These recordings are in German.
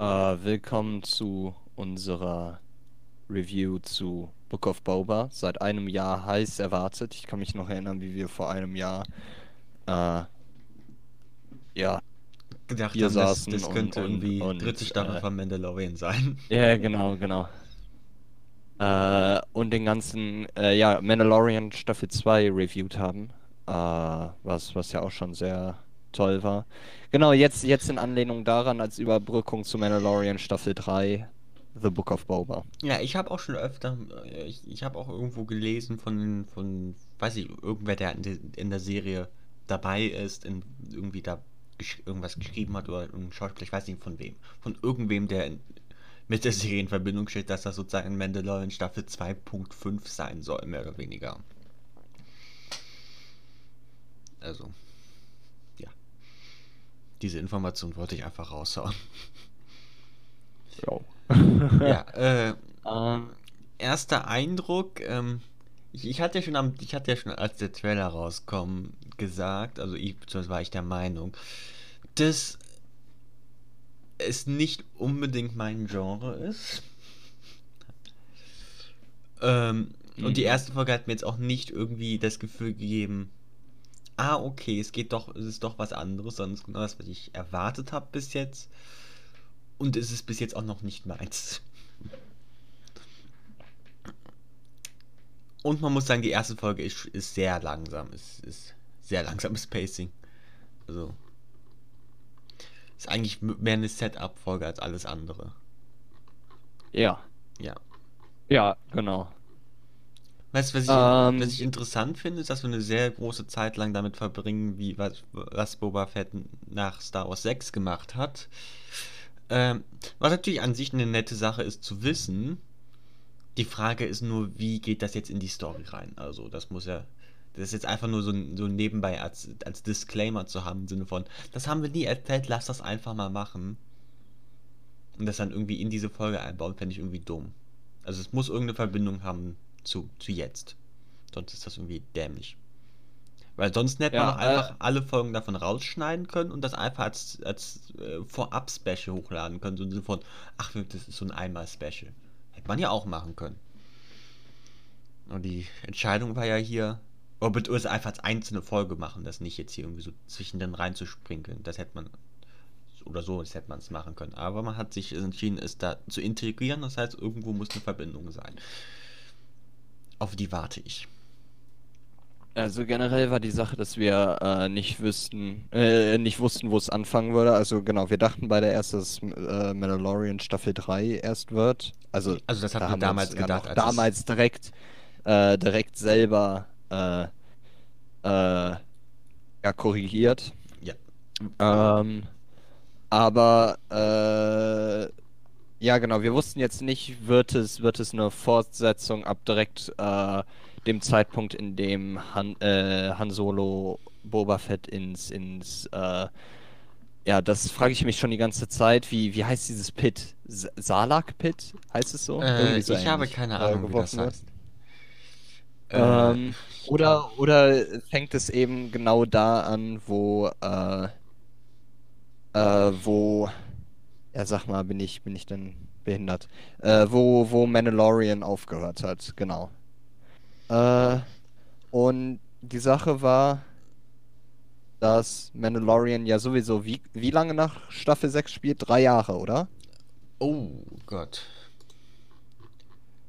Äh, willkommen zu unserer Review zu Book of Boba. Seit einem Jahr heiß erwartet. Ich kann mich noch erinnern, wie wir vor einem Jahr äh, ja gedacht hier haben, das, saßen das könnte und, irgendwie und, dritte Staffel äh, von Mandalorian sein. Ja, genau, genau. Äh, und den ganzen, ja, Mandalorian Staffel 2 reviewed haben. Was, was ja auch schon sehr toll war. Genau, jetzt, jetzt in Anlehnung daran als Überbrückung zu Mandalorian Staffel 3, The Book of Boba. Ja, ich habe auch schon öfter, äh, ich, ich habe auch irgendwo gelesen von, von, weiß ich, irgendwer, der in, de, in der Serie dabei ist, in, irgendwie da gesch irgendwas geschrieben hat oder ein Schauspieler, ich weiß nicht von wem, von irgendwem, der in, mit der Serie in Verbindung steht, dass das sozusagen Mandalorian Staffel 2.5 sein soll, mehr oder weniger. Also. Diese Information wollte ich einfach raushauen. Ja, äh, Ähm, erster Eindruck, ähm, ich, ich hatte ja schon am, ich hatte ja schon, als der Trailer rauskam, gesagt, also ich, beziehungsweise war ich der Meinung, dass es nicht unbedingt mein Genre ist. Ähm, Und die Mhm. erste Folge hat mir jetzt auch nicht irgendwie das Gefühl gegeben, ah, okay, es geht doch, es ist doch was anderes, sondern es ist genau das, was ich erwartet habe bis jetzt. Und es ist bis jetzt auch noch nicht meins. Und man muss sagen, die erste Folge ist, ist sehr langsam. Es ist sehr langsames Pacing. Also. Ist eigentlich mehr eine Setup-Folge als alles andere. ja. Ja. Ja, genau. Weißt du, was ich, Ähm, was ich interessant finde, ist, dass wir eine sehr große Zeit lang damit verbringen, wie was, was Boba Fett nach Star Wars 6 gemacht hat. Ähm, was natürlich an sich eine nette Sache ist zu wissen. Die Frage ist nur, wie geht das jetzt in die Story rein? Also, das muss ja. Das ist jetzt einfach nur so, ein- so nebenbei als, als Disclaimer zu haben, im Sinne von, das haben wir nie erzählt, lass das einfach mal machen. Und das dann irgendwie in diese Folge einbauen, fände ich irgendwie dumm. Also es muss irgendeine Verbindung haben zu, zu jetzt. Sonst ist das irgendwie dämlich. Weil sonst hätte man Ja, auch einfach äh, alle Folgen davon rausschneiden können und das einfach als, als äh, Vorab-Special hochladen können. So von, ach, das ist so ein Einmal-Special. Hätte man ja auch machen können. Und die Entscheidung war ja hier, oder beziehungsweise einfach als einzelne Folge machen, das nicht jetzt hier irgendwie so zwischen den reinzusprinkeln. Das hätte man, oder so, das hätte man es machen können. Aber man hat sich entschieden, es da zu integrieren. Das heißt, irgendwo muss eine Verbindung sein. Auf die warte ich. Also generell war die Sache, dass wir äh, nicht wüssten, äh, nicht wussten, wo es anfangen würde. Also genau, wir dachten bei der ersten, dass äh, Mandalorian Staffel 3 erst wird. Also, Also das hatten da wir haben damals ja gedacht, es- damals direkt, äh, direkt selber äh, äh, ja, korrigiert. Ja. Ähm, aber äh, ja, genau, wir wussten jetzt nicht, wird es, wird es eine Fortsetzung ab direkt äh, dem Zeitpunkt, in dem Han, äh, Han Solo Boba Fett ins, ins äh, ja, das frage ich mich schon die ganze Zeit. Wie, wie heißt dieses Pit? S Salak Pit? Heißt es so? Äh, so ich habe keine äh, Ahnung, wie das wird. heißt. Ähm, Äh, oder, oder fängt es eben genau da an, wo, äh, äh, wo, ja, sag mal, bin ich, bin ich denn behindert? Äh, wo, wo Mandalorian aufgehört hat, genau. Äh, und die Sache war, dass Mandalorian ja sowieso, wie, wie lange nach Staffel 6 spielt? Drei Jahre, oder? oh Gott.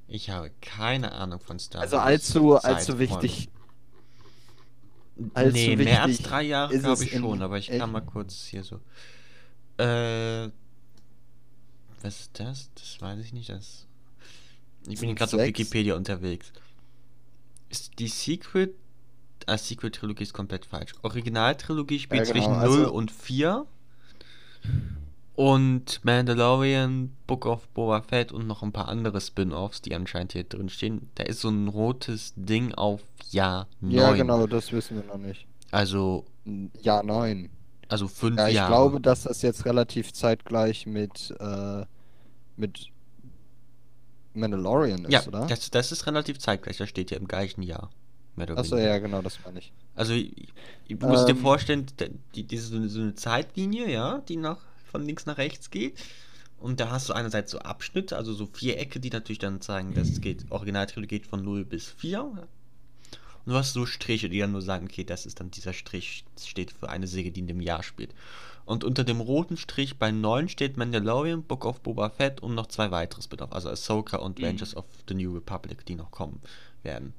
Ich habe keine Ahnung von Star Also Wars allzu, seit allzu von- wichtig. allzu nee, mehr als wichtig drei Jahre glaube ich in schon, aber ich kann mal kurz hier so. Äh. Was ist das? Das weiß ich nicht. Das. Ich bin gerade auf? Wikipedia unterwegs. Ist die Secret. Ah, Secret-Trilogie ist komplett falsch. Originaltrilogie spielt Ja, genau, zwischen also- 0 und 4. Und Mandalorian, Book of Boba Fett und noch ein paar andere Spin-offs, die anscheinend hier drin stehen. Da ist so ein rotes Ding auf Jahr 9. Ja, genau, das wissen wir noch nicht. Also, Ja, neun. Also fünf Ja, ich Jahre. glaube, dass das jetzt relativ zeitgleich mit, äh, mit Mandalorian ist, ja, oder? das, das ist relativ zeitgleich. Das steht ja im gleichen Jahr. Achso, ja, genau, das meine ich. Also, ich- ich- du musst dir Ähm. vorstellen, die, diese so eine, so eine Zeitlinie, ja, die nach, von links nach rechts geht. Und da hast du einerseits so Abschnitte, also so Vierecke, die natürlich dann zeigen, das geht, Originaltrilogie geht von 0 bis 4. Und du hast so Striche, die dann nur sagen, okay, das ist dann dieser Strich, steht für eine Serie, die in dem Jahr spielt. Und unter dem roten Strich bei 9 steht Mandalorian, Book of Boba Fett und noch zwei weiteres Bedarf, also Ahsoka und Mhm. Rangers of the New Republic, die noch kommen werden.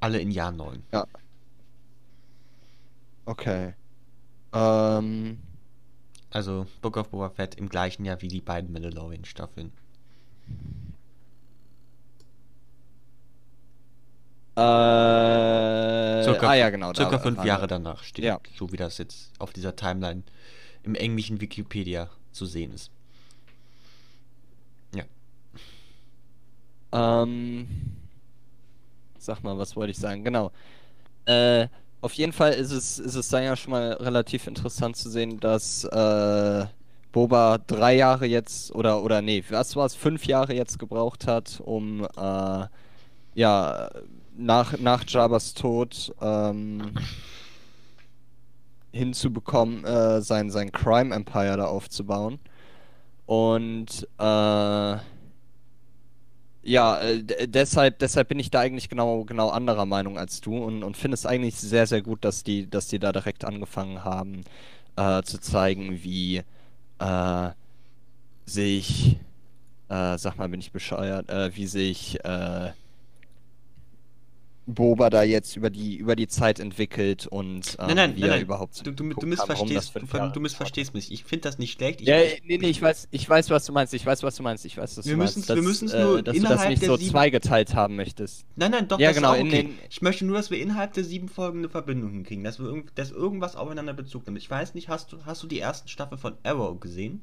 Alle in Jahr 9. Ja. Okay. Ähm, Also Book of Boba Fett im gleichen Jahr wie die beiden Mandalorian-Staffeln. Äh, Circa, ah ja, genau. da circa fünf waren Jahre danach steht, Ja. so wie das jetzt auf dieser Timeline im englischen Wikipedia zu sehen ist. Ja. Ähm, sag mal, was wollte ich sagen? Genau. Äh, auf jeden Fall ist es, ist es dann ja schon mal relativ interessant zu sehen, dass äh, Boba drei Jahre jetzt, oder, oder nee, was war es, fünf Jahre jetzt gebraucht hat, um äh, ja, nach, nach Jabba's Tod ähm, hinzubekommen, äh, sein, sein Crime Empire da aufzubauen. Und äh, ja, äh, deshalb, deshalb bin ich da eigentlich genau, genau anderer Meinung als du und, und finde es eigentlich sehr, sehr gut, dass die, dass die da direkt angefangen haben, äh, zu zeigen, wie äh, sich, äh, sag mal, bin ich bescheuert, äh, wie sich äh, Boba da jetzt über die, über die Zeit entwickelt und ähm, Nein, nein, wie nein, er nein. überhaupt Du, du, du, haben, missverstehst, du, ver- Jahre du missverstehst mich. Ich finde das nicht schlecht. Ich, ja, nee, nee, ich weiß, ich weiß, was du meinst. Ich weiß, was du meinst. Ich weiß, was Wir du meinst. müssen's- wir dass, müssen's äh, nur dass du das innerhalb nicht der so sieben- zweigeteilt haben möchtest. Nein, nein, doch, Ja, das genau, ist auch in okay. den- Ich möchte nur, dass wir innerhalb der sieben Folgen eine Verbindung hinkriegen, dass, wir irgend, dass irgendwas aufeinander Bezug nimmt. Ich weiß nicht, hast du, hast du die ersten Staffel von Arrow gesehen?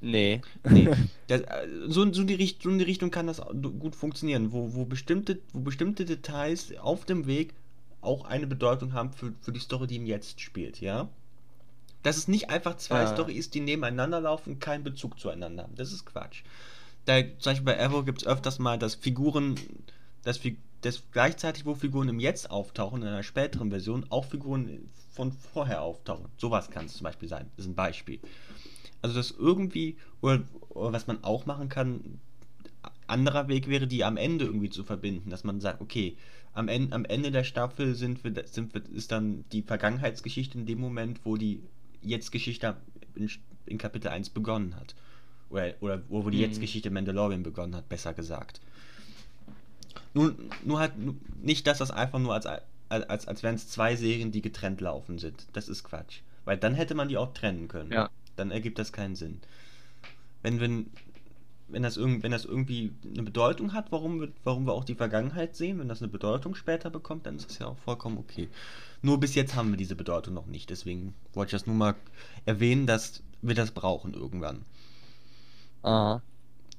Nee. Nee. Das, äh, so, so, in die so in die Richtung kann das gut funktionieren, wo, wo, bestimmte, wo bestimmte Details auf dem Weg auch eine Bedeutung haben für, für die Story, die im Jetzt spielt, ja? Dass es nicht einfach zwei Ja. Storys, die nebeneinander laufen und keinen Bezug zueinander haben. Das ist Quatsch. Da, zum Beispiel bei Arrow gibt es öfters mal, dass Figuren, dass, dass gleichzeitig, wo Figuren im Jetzt auftauchen, in einer späteren Version, auch Figuren von vorher auftauchen. Sowas kann es zum Beispiel sein. Das ist ein Beispiel. Also das irgendwie, oder, oder was man auch machen kann, anderer Weg wäre, die am Ende irgendwie zu verbinden, dass man sagt, okay, am Ende, am Ende der Staffel sind wir, sind wir, ist dann die Vergangenheitsgeschichte in dem Moment, wo die Jetzt-Geschichte in, in Kapitel 1 begonnen hat. Oder, oder wo, die Mhm. Jetzt-Geschichte Mandalorian begonnen hat, besser gesagt. Nur, nur halt nicht, dass das einfach nur als, als, als, als wären es zwei Serien, die getrennt laufen sind. Das ist Quatsch. Weil dann hätte man die auch trennen können. Ja. Dann ergibt das keinen Sinn. Wenn, wenn, wenn, das irgend, wenn das irgendwie eine Bedeutung hat, warum wir, warum wir auch die Vergangenheit sehen, wenn das eine Bedeutung später bekommt, dann ist das ja auch vollkommen okay. Nur bis jetzt haben wir diese Bedeutung noch nicht. Deswegen wollte ich das nur mal erwähnen, dass wir das brauchen irgendwann Aha.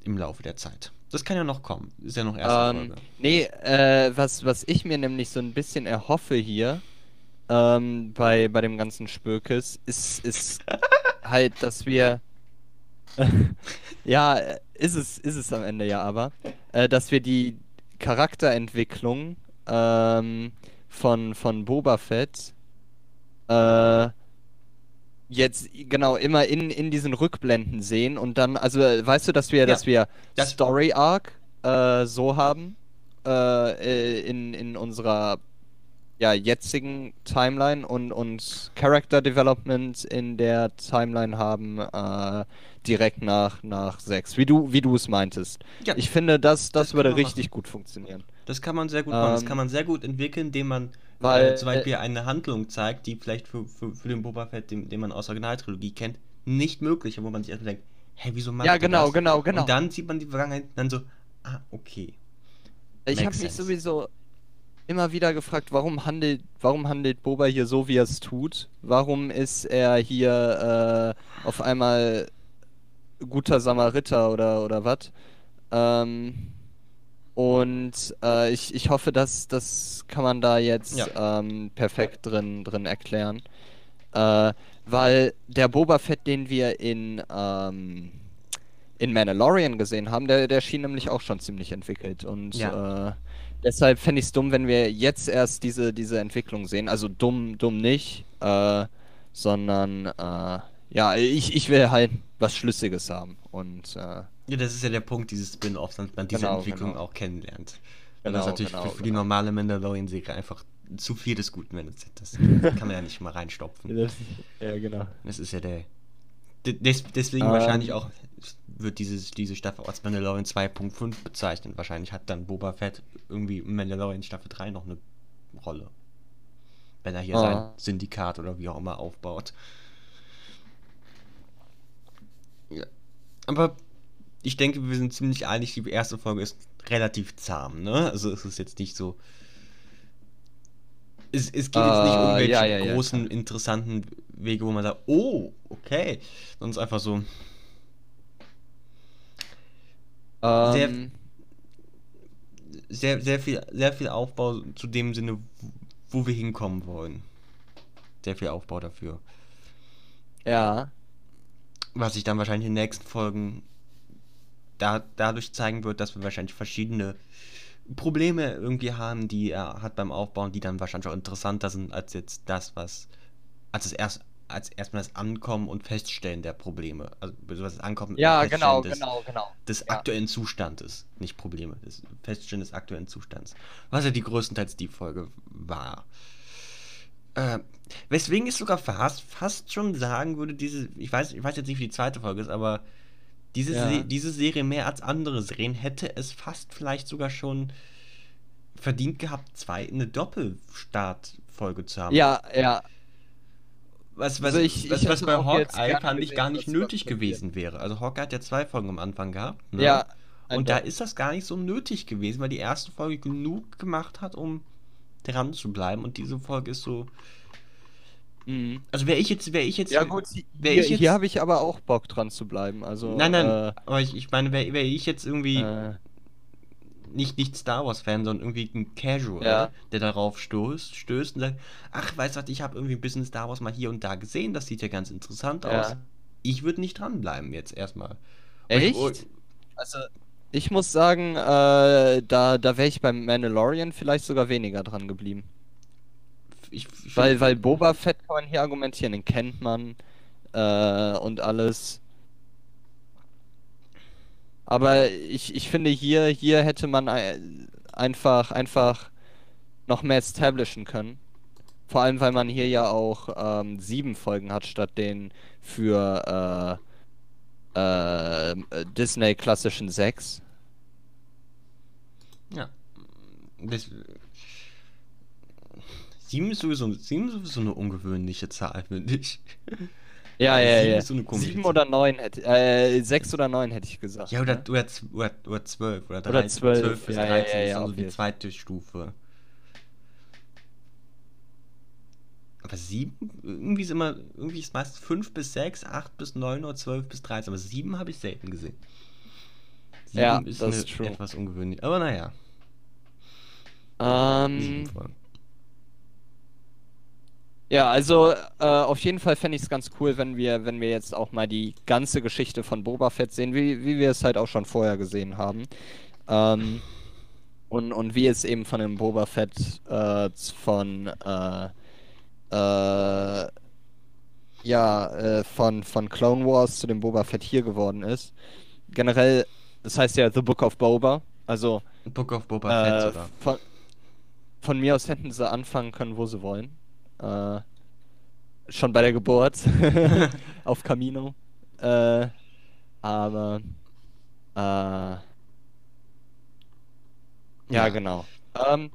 im Laufe der Zeit. Das kann ja noch kommen. Ist ja noch erste Ähm, Folge. nee, äh, was, was ich mir nämlich so ein bisschen erhoffe hier ähm, bei, bei dem ganzen Spökes, ist, ist halt, dass wir. ja, ist es, ist es am Ende ja aber, äh, dass wir die Charakterentwicklung ähm, von, von Boba Fett äh, jetzt genau immer in, in diesen Rückblenden sehen und dann, also äh, weißt du, dass wir, dass wir das- Story Arc äh, so haben äh, äh, in, in unserer ja, jetzigen Timeline und, und Character Development in der Timeline haben äh, direkt nach, nach 6, wie du, wie du es meintest. Ja. Ich finde, das, das, Das würde richtig gut funktionieren. Das kann man sehr gut machen. Das Ähm, kann man sehr gut entwickeln, indem man weil- äh, zum Beispiel eine Handlung zeigt, die vielleicht für, für, für den Boba Fett, den, den man aus der Originaltrilogie kennt, nicht möglich ist, wo man sich erstmal denkt, hä, wieso macht Ja, genau, das? genau, genau. Und dann sieht man die Vergangenheit dann so, ah, okay. Ich habe mich sowieso immer wieder gefragt, warum handelt, warum handelt Boba hier so, wie er es tut? Warum ist er hier äh, auf einmal guter Samariter oder, oder was? Ähm, und äh, ich, ich hoffe, dass das kann man da jetzt Ja. ähm, perfekt drin, drin erklären. Äh, weil der Boba Fett, den wir in, ähm, in Mandalorian gesehen haben, der, der schien nämlich auch schon ziemlich entwickelt. Und Ja. äh, deshalb fände ich es dumm, wenn wir jetzt erst diese, diese Entwicklung sehen. Also dumm, dumm nicht, äh, sondern äh, ja, ich, ich will halt was Schlüssiges haben. Und äh, Ja, das ist ja der Punkt dieses Spin-offs, dass man diese Genau, Entwicklung genau. auch kennenlernt. Weil Genau, das natürlich genau, für, für die genau. normale Mandalorian-Serie einfach zu viel des Guten, wenn es das kann man ja nicht mal reinstopfen. das, ja, genau. Das ist ja der. de- Des, deswegen Ähm. wahrscheinlich auch wird dieses, diese Staffel als Mandalorian 2.5 bezeichnet. Wahrscheinlich hat dann Boba Fett irgendwie in Mandalorian Staffel 3 noch eine Rolle. Wenn er hier Ah. sein Syndikat oder wie auch immer aufbaut. Ja. Aber ich denke, wir sind ziemlich einig, die erste Folge ist relativ zahm, ne? Also es ist jetzt nicht so. Es, es geht jetzt nicht um irgendwelche ja, ja, ja, großen, interessanten Wege, wo man sagt, oh, okay. Sonst einfach so, Ähm, sehr, sehr viel, sehr viel Aufbau zu dem Sinne, wo wir hinkommen wollen. Sehr viel Aufbau dafür. ja. Was sich dann wahrscheinlich in den nächsten Folgen da, dadurch zeigen wird, dass wir wahrscheinlich verschiedene Probleme irgendwie haben, die er hat beim Aufbauen, die dann wahrscheinlich auch interessanter sind als jetzt das, was als es erst als erstmal das Ankommen und Feststellen der Probleme, also beziehungsweise das Ankommen und Ja, Feststellen genau, des, genau, genau. des Ja. aktuellen Zustandes, nicht Probleme, des Feststellen des aktuellen Zustands. Was ja die größtenteils die Folge war. Äh, weswegen ich sogar fast, fast schon sagen würde, diese, ich weiß, ich weiß jetzt nicht, wie die zweite Folge ist, aber diese, Ja. Se diese Serie mehr als andere Serien hätte es fast vielleicht sogar schon verdient gehabt, zwei eine Doppelstartfolge zu haben. Ja, ja. Was, was, Also ich- was, ich was bei Hawkeye fand ich gar nicht nötig gewesen wäre. Also Hawkeye hat ja zwei Folgen am Anfang gehabt. ne? Ja. Und da ist das gar nicht so nötig gewesen, weil die erste Folge genug gemacht hat, um dran zu bleiben. Und diese Folge ist so. Mhm. Also wäre ich jetzt, wäre ich jetzt. Ja gut, wär hier, ich jetzt- hier habe ich aber auch Bock dran zu bleiben. Also, Nein, nein, Äh, aber ich, ich meine, wäre wär ich jetzt irgendwie äh, nicht, nicht Star Wars-Fan, sondern irgendwie ein Casual, Ja. der darauf stößt, stößt und sagt, ach, weißt du was, ich habe irgendwie ein bisschen Star Wars mal hier und da gesehen, das sieht ja ganz interessant Ja. aus. Ich würde nicht dranbleiben jetzt erstmal. Echt? ich- Also, ich muss sagen, äh, da, da wäre ich beim Mandalorian vielleicht sogar weniger dran geblieben. Ich, ich Weil, weil Boba Fett kann man hier argumentieren, den kennt man äh, und alles. Aber ich, ich finde, hier, hier hätte man ei- einfach, einfach noch mehr establishen können. Vor allem, weil man hier ja auch ähm, sieben Folgen hat, statt den für äh, äh, Disney klassischen sechs. Ja. Das, sieben ist sowieso, sieben ist sowieso eine ungewöhnliche Zahl, finde ich. Ja, ja, Sieben ja. ist so Sieben oder neun hätte, äh, sechs oder neun hätte ich gesagt. Ja, oder, ne? oder, oder, oder zwölf oder Oder 13. zwölf, zwölf bis ja, ja, 13 ja, ist ja, dann so die obvious. zweite Stufe. Aber sieben, irgendwie ist immer, irgendwie ist meist fünf bis sechs, acht bis neun oder zwölf bis 13, aber sieben habe ich selten gesehen. Sieben Ja, ist das ist true. etwas ungewöhnlich, aber naja. Ähm, Folgen. Ja, also äh, auf jeden Fall fände ich es ganz cool, wenn wir, wenn wir jetzt auch mal die ganze Geschichte von Boba Fett sehen, wie, wie wir es halt auch schon vorher gesehen haben. Ähm, und, und wie es eben von dem Boba Fett äh, von äh, äh, ja, äh, von, von Clone Wars zu dem Boba Fett hier geworden ist. Generell, das heißt ja The Book of Boba, also Book of Boba Fett äh, sogar. von, von mir aus hätten sie anfangen können, wo sie wollen. Äh, schon bei der Geburt auf Camino. Äh, aber äh, ja, Ja. genau. Ähm,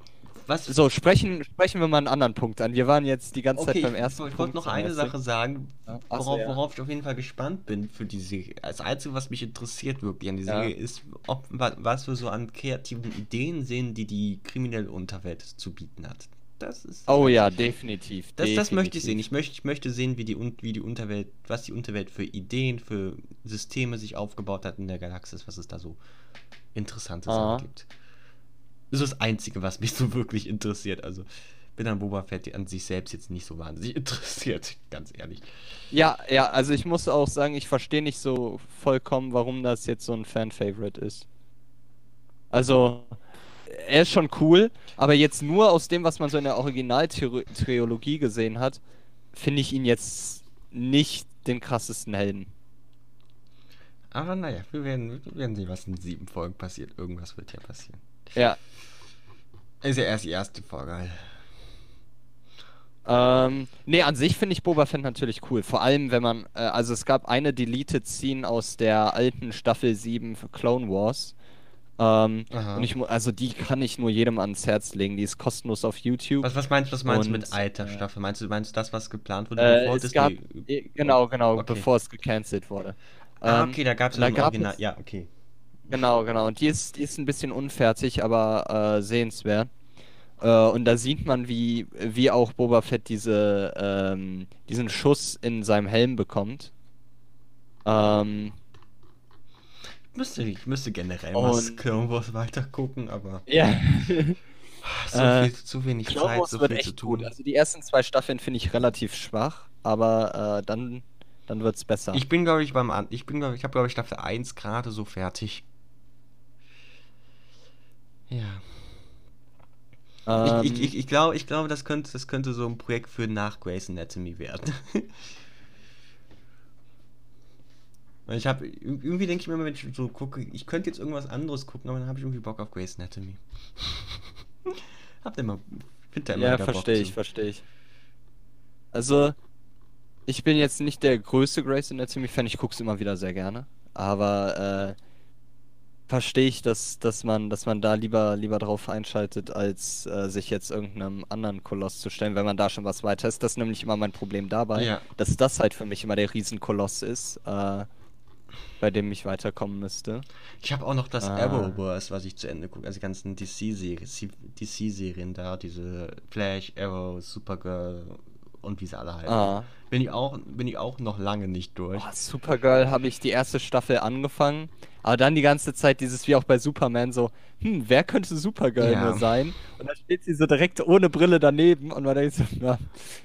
Was, so, sprechen, sprechen wir mal einen anderen Punkt an. Wir waren jetzt die ganze Okay, Zeit beim ich, ersten ich wollte Punkt noch eine. Sache sagen, worauf, worauf ich auf jeden Fall gespannt bin für die Serie. Das Einzige, was mich interessiert wirklich an der Ja. Serie, ist, ob, wa- was wir so an kreativen Ideen sehen, die die kriminelle Unterwelt zu bieten hat. Das ist. Oh ja, definitiv. Das, das möchte ich sehen. definitiv. Ich möchte, ich möchte sehen, wie die, wie die Unterwelt, was die Unterwelt für Ideen, für Systeme sich aufgebaut hat in der Galaxis, was es da so Interessantes Aha. gibt. Das ist das Einzige, was mich so wirklich interessiert. Also bin an Boba Fett an sich selbst jetzt nicht so wahnsinnig interessiert, ganz ehrlich. Ja, ja, also ich muss auch sagen, ich verstehe nicht so vollkommen, warum das jetzt so ein Fan-Favorite ist. Also, er ist schon cool, aber jetzt nur aus dem, was man so in der Originaltrilogie gesehen hat, finde ich ihn jetzt nicht den krassesten Helden. Aber naja, wir werden, wir werden sehen, was in sieben Folgen passiert. Irgendwas wird ja passieren. Ja. Ist ja erst die erste Folge. Ähm, nee, an sich finde ich Boba Fett natürlich cool. Vor allem, wenn man, äh, also es gab eine Deleted Scene aus der alten Staffel 7 für Clone Wars. Ähm, und ich, also die kann ich nur jedem ans Herz legen. Die ist kostenlos auf YouTube. Was, was meinst, was meinst du Und, mit alter äh, Staffel? Meinst du, meinst du das, was geplant wurde, Äh, bevor es das gab, die- eh, genau, genau, Okay. bevor es gecancelt wurde. Ah, Ähm, okay, da gab es ja Original. Ja, okay. Genau, genau. Und die ist, die ist ein bisschen unfertig, aber äh, sehenswert. Äh, und da sieht man, wie, wie auch Boba Fett diese, ähm, diesen Schuss in seinem Helm bekommt. Ähm, Müsste, ich müsste generell Und- Clone Wars weitergucken, aber ja. so Äh, viel, zu wenig Clone Zeit, Wars so wird viel zu echt tun. gut. Also die ersten zwei Staffeln finde ich relativ schwach, aber äh, dann, dann wird's besser. Ich bin, glaube ich, beim An ich bin, glaube ich, habe, glaube ich, Staffel 1 gerade so fertig. Ja. Ähm, ich, ich, ich, ich glaube, ich glaube, das könnte, das könnte so ein Projekt für nach Grey's Anatomy werden. Weil ich habe, irgendwie denke ich mir immer, wenn ich so gucke, ich könnte jetzt irgendwas anderes gucken, aber dann habe ich irgendwie Bock auf Grey's Anatomy. Habt ihr immer, find da immer ja, verstehe ich, verstehe ich. Also, ich bin jetzt nicht der größte Grey's Anatomy-Fan, ich gucke es immer wieder sehr gerne. Aber äh, verstehe ich, dass, dass, man, dass man da lieber, lieber drauf einschaltet, als äh, sich jetzt irgendeinem anderen Koloss zu stellen, wenn man da schon was weiter ist. Das ist nämlich immer mein Problem dabei, Ja. dass das halt für mich immer der Riesenkoloss ist, äh, bei dem ich weiterkommen müsste. Ich habe auch noch das Ah. Arrowverse, was ich zu Ende gucke, also die ganzen DC-Serien, DC-Serien da, diese Flash, Arrow, Supergirl und wie sie alle heißen. Ah. Bin ich auch, bin ich auch noch lange nicht durch. Oh, Supergirl habe ich die erste Staffel angefangen, aber dann die ganze Zeit dieses wie auch bei Superman so, hm, wer könnte Supergirl Ja. nur sein? Und dann steht sie so direkt ohne Brille daneben und man denkt so, na,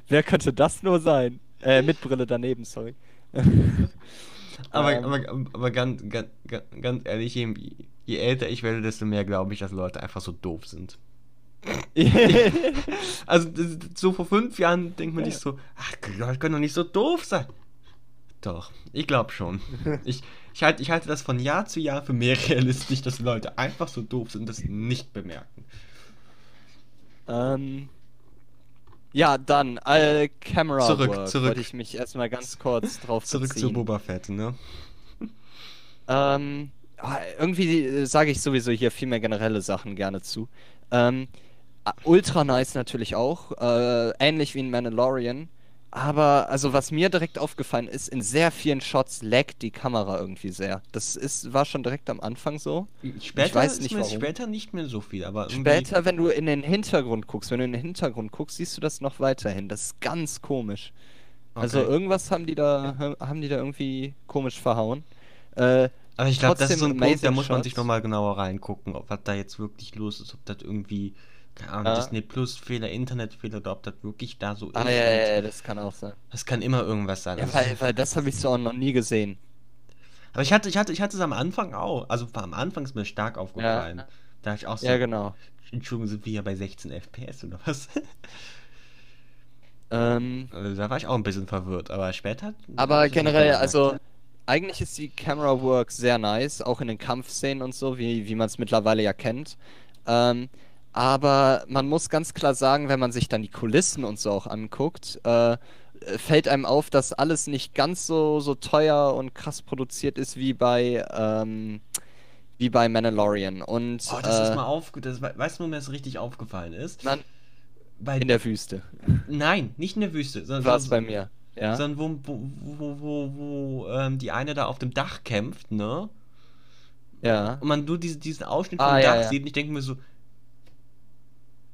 wer könnte das nur sein? Äh, mit Brille daneben, sorry. Aber, Ähm. aber, aber ganz, ganz, ganz ehrlich, je, je älter ich werde, desto mehr glaube ich, dass Leute einfach so doof sind. Also so vor fünf Jahren denkt man sich so, ach, Leute können doch nicht so doof sein. Doch, ich glaube schon. Ich, ich, halte, ich halte das von Jahr zu Jahr für mehr realistisch, dass Leute einfach so doof sind und das nicht bemerken. ähm, ja, dann, äh, Camera Zurück, Work, zurück. wollte ich mich erstmal ganz kurz drauf Zurück zu beziehen. Boba Fett, ne? Ähm, ah, irgendwie äh, sage ich sowieso hier viel mehr generelle Sachen gerne zu. Ähm, ah, ultra nice natürlich auch, äh, ähnlich wie in Mandalorian. Aber, also was mir direkt aufgefallen ist, in sehr vielen Shots laggt die Kamera irgendwie sehr. Das ist, war schon direkt am Anfang so. Später weiß ist nicht warum. später nicht mehr so viel, aber irgendwie- Später, wenn du in den Hintergrund guckst, wenn du in den Hintergrund guckst, siehst du das noch weiterhin. Das ist ganz komisch. Also Okay. irgendwas haben die da, haben die da irgendwie komisch verhauen. Äh, Aber ich glaube, das ist so ein Punkt, da muss man sich nochmal genauer reingucken, ob was da jetzt wirklich los ist, ob das irgendwie, Ahnung, Ja. Disney Plus Fehler, Internetfehler oder ob das wirklich da so ah, ist. ja, ja, und ja, das kann auch sein. Das kann immer irgendwas sein. Ja, Also- weil, weil das habe ich so auch noch nie gesehen. aber ich hatte, ich hatte, ich hatte es am Anfang auch. Also am Anfang ist mir stark aufgefallen. Ja. Da ich auch so, Ja, genau. Entschuldigung, sind wir ja bei 16 FPS oder was? Ähm, also, da war ich auch ein bisschen verwirrt, aber später. aber generell, also eigentlich ist die Camera Work sehr nice, auch in den Kampfszenen und so, wie, wie man es mittlerweile ja kennt. Ähm, aber man muss ganz klar sagen, wenn man sich dann die Kulissen und so auch anguckt, äh, fällt einem auf, dass alles nicht ganz so, so teuer und krass produziert ist wie bei, ähm, wie bei Mandalorian. Und Oh, das ist äh, mal auf. Das, we- weißt du, wo mir das richtig aufgefallen ist? man, Bei, in der Wüste. nein, nicht in der Wüste. Sondern, War es sondern- bei mir. Ja. Sondern wo, wo, wo, wo, wo ähm, die eine da auf dem Dach kämpft, ne? Ja. Und man nur diese, diesen Ausschnitt Ah, vom ja, Dach ja. sieht und ich denke mir so,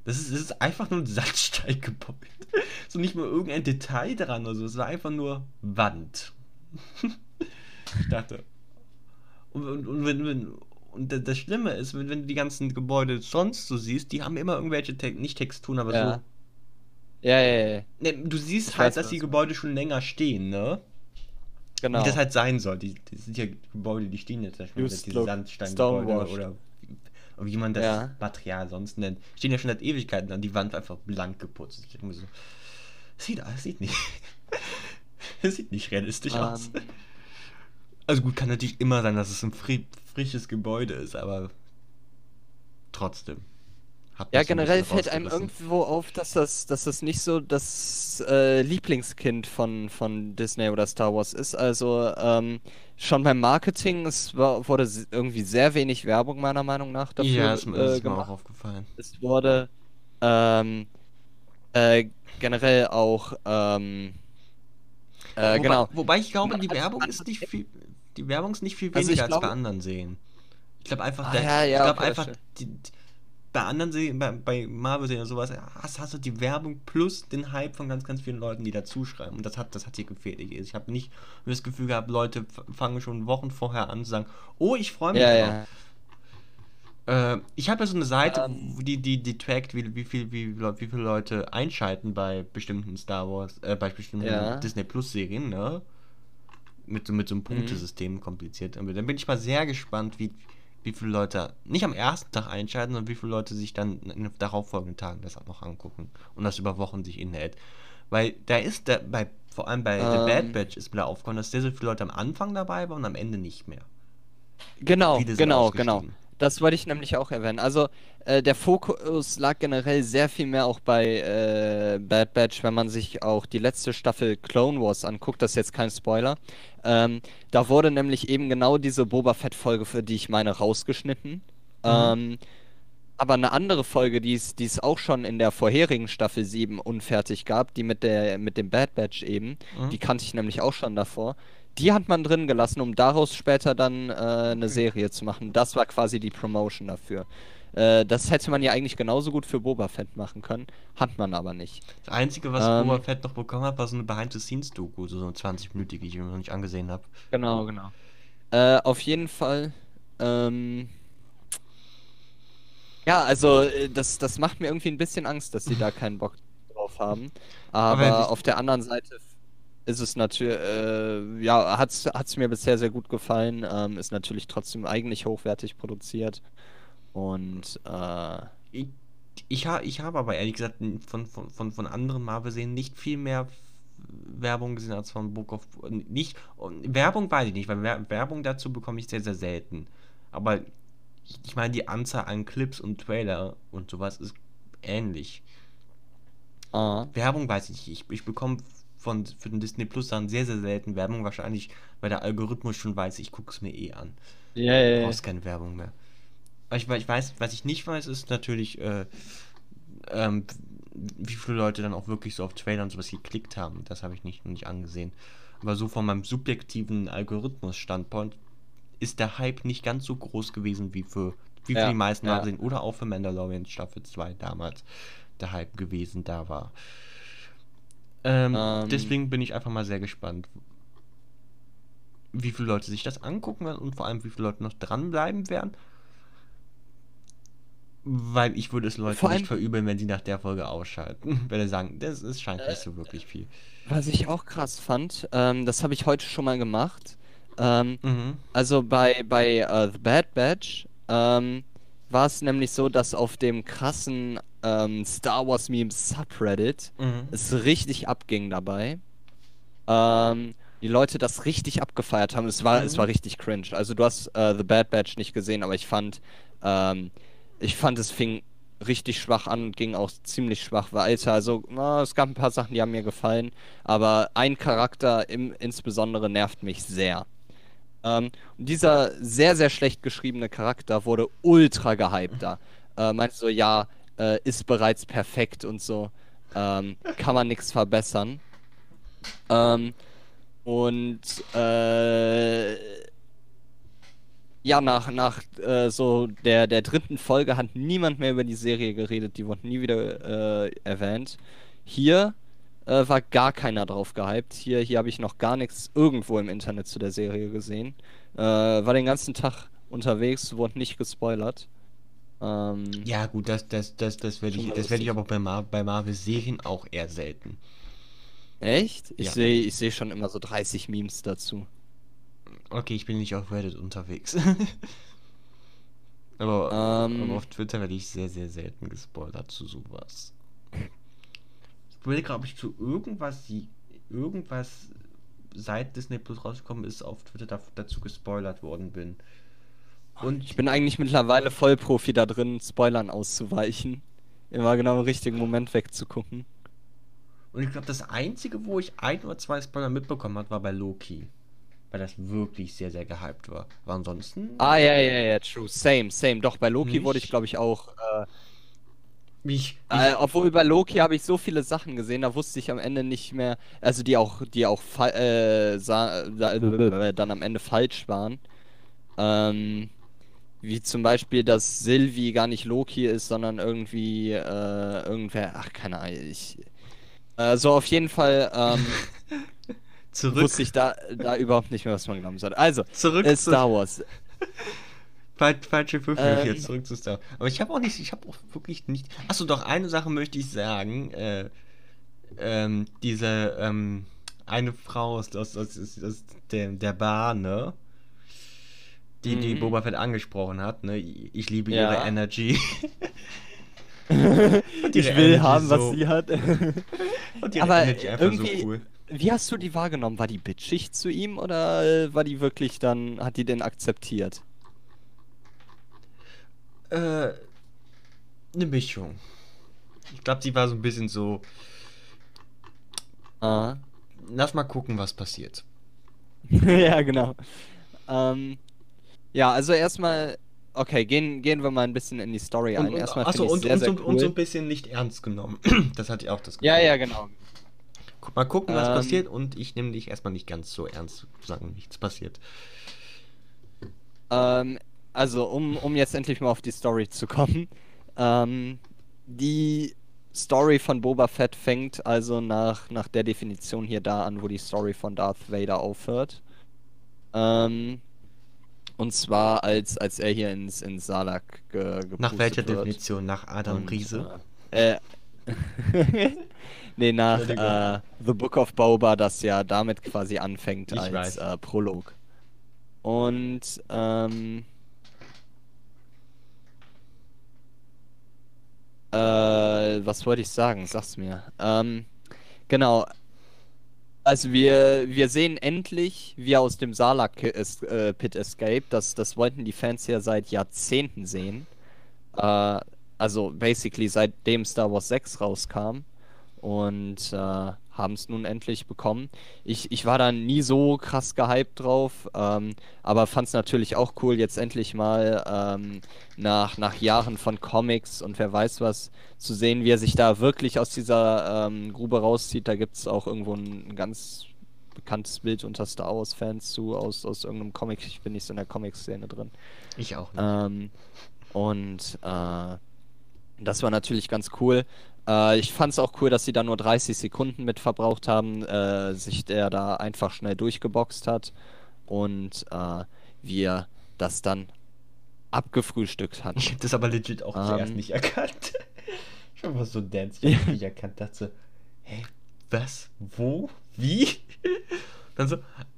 das ist, das ist einfach nur ein Sandsteingebäude. so nicht mal irgendein Detail dran oder so. Es war einfach nur Wand. ich dachte. Und, und, und, wenn, wenn, und da- das Schlimme ist, wenn, wenn du die ganzen Gebäude sonst so siehst, die haben immer irgendwelche, Te nicht Texturen, aber Ja. so. Ja, ja, ja. Ne, du siehst Ich halt, weiß, dass die Gebäude schon länger stehen, ne? Genau. Wie das halt sein soll. Die, die sind ja Gebäude, die stehen jetzt New seit diese Sandsteingebäude oder wie, wie man das Ja. Material sonst nennt. Stehen ja schon seit Ewigkeiten an die Wand einfach blank geputzt. Ich denke mir so, sieht alles, sieht nicht. Es sieht nicht realistisch Ähm, aus. Also gut, kann natürlich immer sein, dass es ein fri frisches Gebäude ist, aber trotzdem. Ja, mich so ein generell fällt einem irgendwo auf, dass das, dass das nicht so das äh, Lieblingskind von, von Disney oder Star Wars ist. Also ähm, schon beim Marketing, es war, wurde irgendwie sehr wenig Werbung meiner Meinung nach dafür Ja, ist, mir- äh, ist mir auch aufgefallen. Es wurde ähm, äh, generell auch ähm, äh, wobei, genau. wobei ich glaube, die also Werbung man ist nicht viel, die Werbung ist nicht viel Also ich weniger als bei anderen Serien. Ich glaube einfach, Ah, der, ja, ich ja, glaube okay, einfach, die, bei anderen Serien, bei, bei Marvel-Serien oder sowas, hast, hast du die Werbung plus den Hype von ganz, ganz vielen Leuten, die dazuschreiben. Und das hat, das hat hier gefehlt. Ich, ich habe nicht das Gefühl gehabt, Leute fangen schon Wochen vorher an zu sagen, oh, ich freue mich Ja, drauf. ja. Äh, ich habe ja so eine Seite, Ähm. wo die, die, die trackt, wie, wie, viel, wie, wie viele Leute einschalten bei bestimmten Star Wars, äh, bei bestimmten Ja. Disney Plus Serien, ne? Mit, so- mit so einem Punktesystem kompliziert. Aber dann bin ich mal sehr gespannt, wie, wie viele Leute nicht am ersten Tag einschalten, sondern wie viele Leute sich dann in den darauffolgenden Tagen das auch noch angucken und das über Wochen sich inhält. Weil da ist der, bei, vor allem bei The Bad Ähm. Batch ist mir da aufgefallen, dass sehr, sehr viele Leute am Anfang dabei waren und am Ende nicht mehr. Genau, genau, genau. Das wollte ich nämlich auch erwähnen. Also äh, der Fokus lag generell sehr viel mehr auch bei äh, Bad Batch, wenn man sich auch die letzte Staffel Clone Wars anguckt. Das ist jetzt kein Spoiler. Ähm, da wurde nämlich eben genau diese Boba Fett-Folge, für die ich meine, rausgeschnitten. Ähm, aber eine andere Folge, die es, die es auch schon in der vorherigen Staffel 7 unfertig gab, die mit der mit dem Bad Batch eben, Mhm. die kannte ich nämlich auch schon davor. Die hat man drin gelassen, um daraus später dann äh, eine Serie zu machen. Das war quasi die Promotion dafür. Äh, das hätte man ja eigentlich genauso gut für Boba Fett machen können, hat man aber nicht. Das Einzige, was Ähm. Boba Fett noch bekommen hat, war so eine Behind-the-Scenes-Doku, so eine 20-minütige, die ich mir noch nicht angesehen habe. Genau, genau. Äh, auf jeden Fall. Ähm, ja, also äh, das, das macht mir irgendwie ein bisschen Angst, dass sie da keinen Bock drauf haben. Aber, Aber auf der anderen Seite ist es natürlich, äh, ja, hat's, hat's mir bisher sehr gut gefallen. Ähm, ist natürlich trotzdem eigentlich hochwertig produziert. Und äh, Ich, ich, ha, ich habe aber ehrlich gesagt von, von, von, von anderen Marvel-Serien nicht viel mehr Werbung gesehen als von Book of. Nicht, Werbung weiß ich nicht, weil Wer- Werbung dazu bekomme ich sehr, sehr selten. Aber ich, ich meine, die Anzahl an Clips und Trailer und sowas ist ähnlich. ah, Werbung weiß ich nicht. Ich, ich bekomme von, für den Disney Plus Sachen sehr, sehr selten Werbung. Wahrscheinlich, weil der Algorithmus schon weiß, ich gucke es mir eh an. ja, ja, Du brauchst keine Werbung mehr. Ich, ich weiß, was ich nicht weiß, ist natürlich, äh, ähm, wie viele Leute dann auch wirklich so auf Trailer und sowas geklickt haben. Das habe ich nicht, noch nicht angesehen. Aber so von meinem subjektiven Algorithmus-Standpunkt ist der Hype nicht ganz so groß gewesen wie für, wie für Ja, die meisten ja. Marvel oder auch für Mandalorian Staffel 2 damals der Hype gewesen da war. Ähm, Ähm. deswegen bin ich einfach mal sehr gespannt, wie viele Leute sich das angucken werden und vor allem wie viele Leute noch dranbleiben werden. Weil ich würde es Leuten Vor nicht verübeln, wenn sie nach der Folge ausschalten. wenn sie sagen, das ist, scheint nicht so wirklich viel. Was ich auch krass fand, ähm, das habe ich heute schon mal gemacht. Ähm, Mhm. Also bei, bei äh, The Bad Batch ähm, war es nämlich so, dass auf dem krassen ähm, Star Wars Meme Subreddit Mhm. es richtig abging dabei. Ähm, die Leute das richtig abgefeiert haben. Es war, es Mhm. war richtig cringe. Also du hast äh, The Bad Batch nicht gesehen, aber ich fand, ähm, ich fand es fing richtig schwach an und ging auch ziemlich schwach weiter. Also na, es gab ein paar Sachen, die haben mir gefallen, aber ein Charakter im, insbesondere nervt mich sehr. Ähm, und dieser sehr, sehr schlecht geschriebene Charakter wurde ultra gehypt da. Äh, meinte so, ja, äh, ist bereits perfekt und so. Ähm, kann man nichts verbessern. Ähm, und äh, ja, nach, nach äh, so der, der dritten Folge hat niemand mehr über die Serie geredet, die wurde nie wieder äh, erwähnt. Hier äh, war gar keiner drauf gehypt. Hier, hier habe ich noch gar nichts irgendwo im Internet zu der Serie gesehen. Äh, war den ganzen Tag unterwegs, wurde nicht gespoilert. Ähm, Ja, gut, das, das, das, das werde ich, das werde ich aber bei, Mar bei Marvel-Serien auch eher selten. Echt? Ich Ja. sehe ich seh schon immer so 30 Memes dazu. Okay, ich bin nicht auf Reddit unterwegs. aber, Ähm. aber auf Twitter werde ich sehr, sehr selten gespoilert zu sowas. Ich überlege, ob ich zu irgendwas, irgendwas seit Disney Plus rausgekommen ist, auf Twitter da, dazu gespoilert worden bin. Und Ich bin eigentlich mittlerweile Vollprofi da drin, Spoilern auszuweichen. Immer genau im richtigen Moment wegzugucken. Und ich glaube, das Einzige, wo ich ein oder zwei Spoiler mitbekommen habe, war bei Loki. Weil das wirklich sehr, sehr gehypt war. Aber ansonsten. Ah, ja, ja, ja, true. Same, same. Doch, bei Loki wurde ich, glaube ich, auch. Äh, mich, äh, obwohl bei Loki habe ich so viele Sachen gesehen, da wusste ich am Ende nicht mehr. Also, die auch, die auch äh, sa- äh, dann am Ende falsch waren. Ähm. Wie zum Beispiel, dass Sylvie gar nicht Loki ist, sondern irgendwie, äh, irgendwer. Ach, keine Ahnung. Ich. Äh, so, auf jeden Fall, ähm. zurück, wusste ich da, da überhaupt nicht mehr, was man glauben sollte. Also, zurück äh, zu Star Wars. Fal- falsche Würfel Ähm. jetzt zurück zu Star. Aber ich habe auch nicht, ich habe auch wirklich nicht. Achso, doch eine Sache möchte ich sagen. Äh, ähm, diese ähm, eine Frau aus, aus, aus, aus, aus der, der Bar, ne? Die, die Mhm. Boba Fett angesprochen hat, ne? Ich liebe Ja. ihre Energy. ich ihre will Energy haben, was so- sie hat. Und Aber irgendwie- so cool. Wie hast du die wahrgenommen? War die bitchig zu ihm oder äh, war die wirklich dann, hat die den akzeptiert? Äh, eine Mischung. Ich glaube, sie war so ein bisschen so. Ah. Lass mal gucken, was passiert. ja, genau. Ähm, ja, also erstmal, okay, gehen, gehen wir mal ein bisschen in die Story ein. Erstmal achso, und, sehr, und, sehr und, cool. und so ein bisschen nicht ernst genommen. Das hatte ich auch das ja, ja, genau. Mal gucken, was Ähm. passiert und ich nehme dich erstmal nicht ganz so ernst, sagen nichts passiert. Ähm, also, um, um jetzt endlich mal auf die Story zu kommen. Ähm, die Story von Boba Fett fängt also nach, nach der Definition hier da an, wo die Story von Darth Vader aufhört. Ähm, und zwar als, als er hier ins, ins Salak ge, gepustet Nach welcher wird. Definition? Nach Adam Und, Riese? Äh, nee, nach äh, The Book of Boba, das ja damit quasi anfängt Ich als äh, Prolog. Und ähm, äh, was wollte ich sagen? Sag's mir. Ähm, genau. Also wir, wir sehen endlich, wie er aus dem Salak-Pit escaped. Das, das wollten die Fans ja seit Jahrzehnten sehen. Äh, also basically seitdem Star Wars 6 rauskam. Und äh, haben es nun endlich bekommen. Ich, ich war da nie so krass gehypt drauf, ähm, aber fand es natürlich auch cool, jetzt endlich mal ähm, nach, nach Jahren von Comics und wer weiß was zu sehen, wie er sich da wirklich aus dieser ähm, Grube rauszieht. Da gibt es auch irgendwo ein, ganz bekanntes Bild unter Star Wars-Fans zu, aus, aus irgendeinem Comic. Ich bin nicht so in der Comic-Szene drin. Ich auch nicht. Ähm, und äh, das war natürlich ganz cool. Äh, ich fand es auch cool, dass sie da nur 30 Sekunden mit verbraucht haben, äh, sich der da einfach schnell durchgeboxt hat und äh, wir das dann abgefrühstückt hatten. Ich habe das aber legit auch zuerst Ähm. nicht erkannt. Ich habe was so Dance, ich habe nicht erkannt, dachte so, hä, was, wo, wie? Dann so,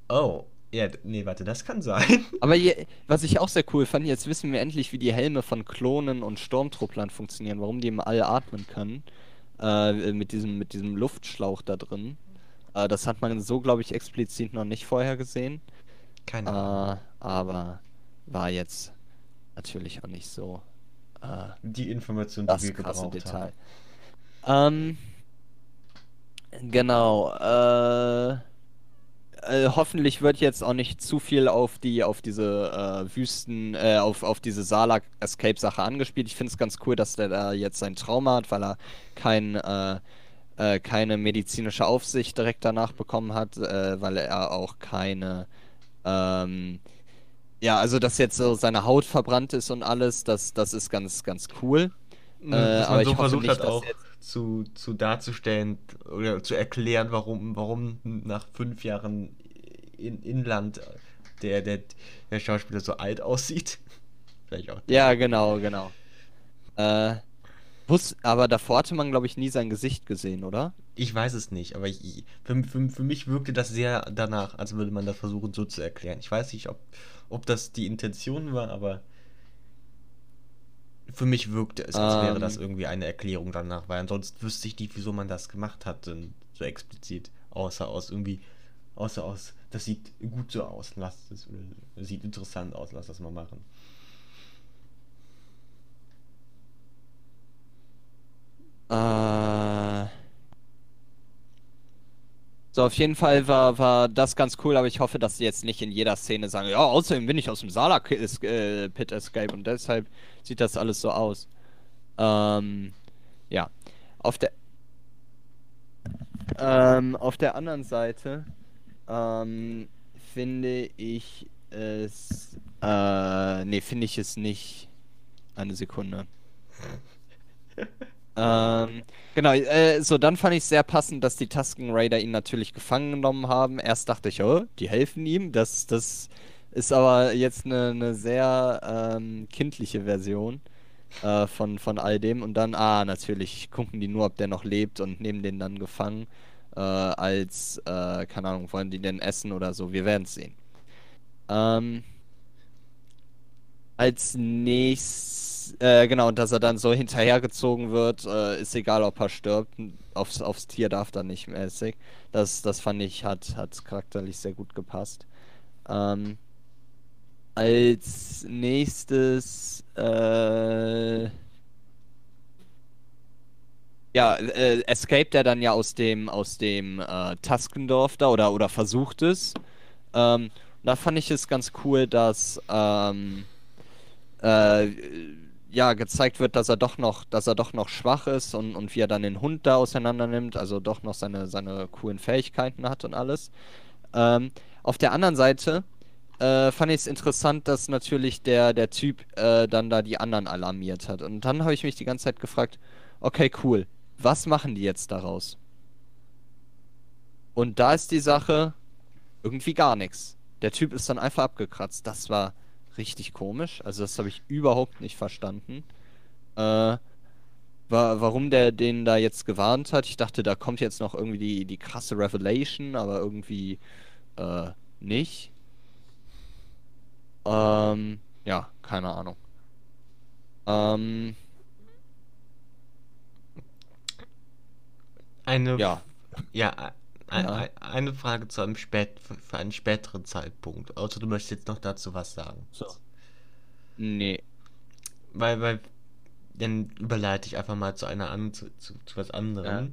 oh, ja, nee, warte, das kann sein. Aber je, was ich auch sehr cool fand, jetzt wissen wir endlich, wie die Helme von Klonen und Sturmtrupplern funktionieren, warum die im All atmen können. Äh, mit, diesem, mit diesem Luftschlauch da drin. Äh, das hat man so, glaube ich, explizit noch nicht vorher gesehen. Keine Ahnung. Äh, aber war jetzt natürlich auch nicht so äh, Die Information, die das wir gebraucht Detail. haben. Ähm, genau. Äh, äh, hoffentlich wird jetzt auch nicht zu viel auf die, auf diese äh, Wüsten, äh, auf, auf diese Salak-Escape-Sache angespielt. Ich finde es ganz cool, dass der da jetzt sein Trauma hat, weil er kein, äh, äh, keine medizinische Aufsicht direkt danach bekommen hat, äh, weil er auch keine, ähm, ja, also dass jetzt so seine Haut verbrannt ist und alles, das, das ist ganz, ganz cool. Dass aber man ich so hoffe nicht, dass auch jetzt- zu, zu darzustellen oder zu erklären, warum, warum nach fünf Jahren in Inland der, der, der Schauspieler so alt aussieht. Vielleicht auch. Ja, genau, genau. Äh, wus- aber davor hatte man, glaube ich, nie sein Gesicht gesehen, oder? Ich weiß es nicht, aber ich, ich- für, für, für mich wirkte das sehr danach, als würde man das versuchen so zu erklären. Ich weiß nicht, ob, ob das die Intention war, aber für mich wirkte es, als wäre Ähm. das irgendwie eine Erklärung danach, weil ansonsten wüsste ich nicht, wieso man das gemacht hat, so explizit, außer aus irgendwie außer aus, das sieht gut so aus, lass das, sieht interessant aus, lass das mal machen. Äh. So, auf jeden Fall war, war das ganz cool, aber ich hoffe, dass sie jetzt nicht in jeder Szene sagen, ja, außerdem bin ich aus dem Sala äh, Escape und deshalb sieht das alles so aus. Ähm, ja. Auf der ähm, auf der anderen Seite ähm, finde ich es äh, nee, finde ich es nicht. Eine Sekunde. Ähm, genau, äh, so dann fand ich es sehr passend, dass die Tusken Raider ihn natürlich gefangen genommen haben. Erst dachte ich, oh, die helfen ihm. Das, das ist aber jetzt eine, eine sehr ähm, kindliche Version äh, von, von all dem. Und dann, ah, natürlich gucken die nur, ob der noch lebt und nehmen den dann gefangen. Äh, als, äh, keine Ahnung, wollen die denn essen oder so. Wir werden es sehen. Ähm, als nächstes äh, genau, dass er dann so hinterhergezogen wird, äh, ist egal, ob er stirbt, aufs, aufs Tier darf dann nicht mäßig. Das, das fand ich, hat, hat charakterlich sehr gut gepasst. Ähm, als nächstes, äh, ja, äh, escaped er dann ja aus dem, aus dem äh, Taskendorf da oder, oder versucht es. Ähm, da fand ich es ganz cool, dass ähm, äh, ja, gezeigt wird, dass er doch noch, dass er doch noch schwach ist und, und wie er dann den Hund da auseinander nimmt, also doch noch seine, seine coolen Fähigkeiten hat und alles. Ähm, auf der anderen Seite äh, fand ich es interessant, dass natürlich der, der Typ äh, dann da die anderen alarmiert hat. Und dann habe ich mich die ganze Zeit gefragt, okay, cool, was machen die jetzt daraus? Und da ist die Sache irgendwie gar nichts. Der Typ ist dann einfach abgekratzt. Das war richtig komisch. Also das habe ich überhaupt nicht verstanden. Äh, wa warum der den da jetzt gewarnt hat. Ich dachte, da kommt jetzt noch irgendwie die, die krasse Revelation, aber irgendwie äh, nicht. Ähm, ja, keine Ahnung. Ähm, eine, ja. Ja, ja. Eine Frage zu einem spät, für einen späteren Zeitpunkt. Außer du möchtest jetzt noch dazu was sagen. So. Nee. Weil, weil, dann überleite ich einfach mal zu einer an, zu, zu, zu was anderem. Ja.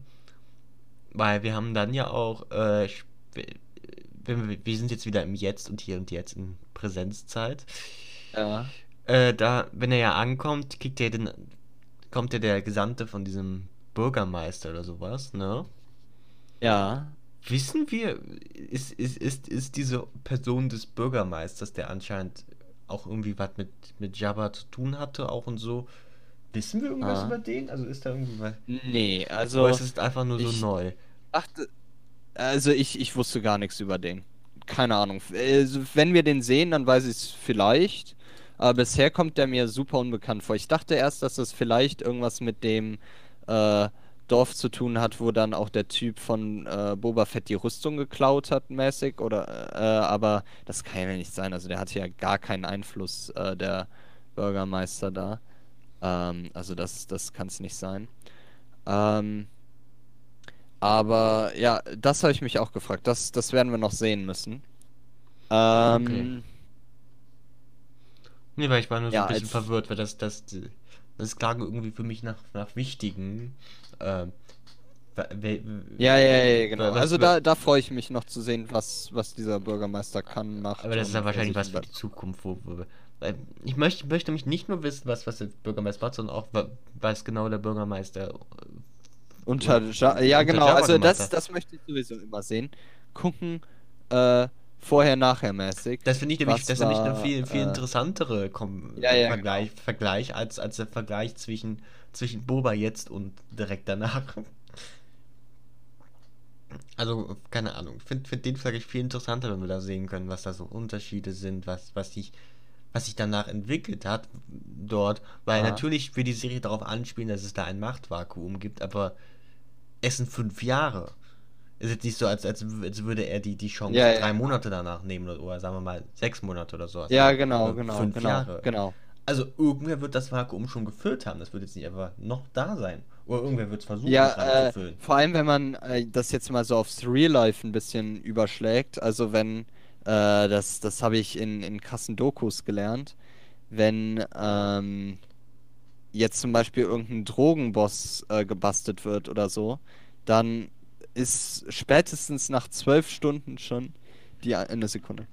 Weil wir haben dann ja auch, äh, wir, wir sind jetzt wieder im Jetzt und hier und jetzt in Präsenzzeit. Ja. Äh, da, wenn er ja ankommt, kriegt er den, kommt ja der Gesandte von diesem Bürgermeister oder sowas, ne? Ja. Wissen wir, ist, ist, ist, ist diese Person des Bürgermeisters, der anscheinend auch irgendwie was mit, mit Jabba zu tun hatte, auch und so, wissen wir irgendwas ah. über den? Also ist da irgendwie was? Nee, also. Oder ist es einfach nur so neu? Achte, also ich, ich wusste gar nichts über den. Keine Ahnung. Also wenn wir den sehen, dann weiß ich es vielleicht. Aber bisher kommt der mir super unbekannt vor. Ich dachte erst, dass das vielleicht irgendwas mit dem äh, Dorf zu tun hat, wo dann auch der Typ von äh, Boba Fett die Rüstung geklaut hat, mäßig. Oder, äh, aber das kann ja nicht sein. Also der hatte ja gar keinen Einfluss, äh, der Bürgermeister da. Ähm, also das, das kann es nicht sein. Ähm, aber ja, das habe ich mich auch gefragt. Das, das werden wir noch sehen müssen. Ähm, okay. Nee, weil ich war nur so ja, ein bisschen verwirrt, weil das, das, das klang irgendwie für mich nach, nach wichtigen äh, ja, ja, ja, genau. Also da, da freue ich mich noch zu sehen, was, was dieser Bürgermeister kann, macht. Aber das ist ja wahrscheinlich was für die Zukunft, wo, wo ich möchte, möchte mich nicht nur wissen, was, was der Bürgermeister macht, sondern auch, was genau der Bürgermeister äh, unter ja, ja genau, also das, das möchte ich sowieso immer sehen. Gucken, äh, vorher, nachher mäßig. Das finde ich nämlich, das war, ich eine viel, viel äh, interessantere Kom ja, ja, Vergleich, genau. Vergleich als, als der Vergleich zwischen zwischen Boba jetzt und direkt danach. Also, keine Ahnung. Ich finde find den vielleicht viel interessanter, wenn wir da sehen können, was da so Unterschiede sind, was, was sich was sich danach entwickelt hat dort, weil Aha. natürlich will die Serie darauf anspielen, dass es da ein Machtvakuum gibt, aber es sind fünf Jahre. Es ist nicht so, als, als, als würde er die, die Chance ja, drei ja, Monate danach nehmen oder, oder, sagen wir mal sechs Monate oder so. ja, genau, genau, fünf genau, Jahre. genau. Also irgendwer wird das Vakuum schon gefüllt haben. Das wird jetzt nicht einfach noch da sein. Oder irgendwer wird es versuchen Ja, äh, füllen. vor allem, wenn man äh, das jetzt mal so aufs Real Life ein bisschen überschlägt, also wenn, äh, das, das habe ich in, in krassen Dokus gelernt, wenn ähm, jetzt zum Beispiel irgendein Drogenboss äh, gebastelt wird oder so, dann ist spätestens nach zwölf Stunden schon die eine Sekunde.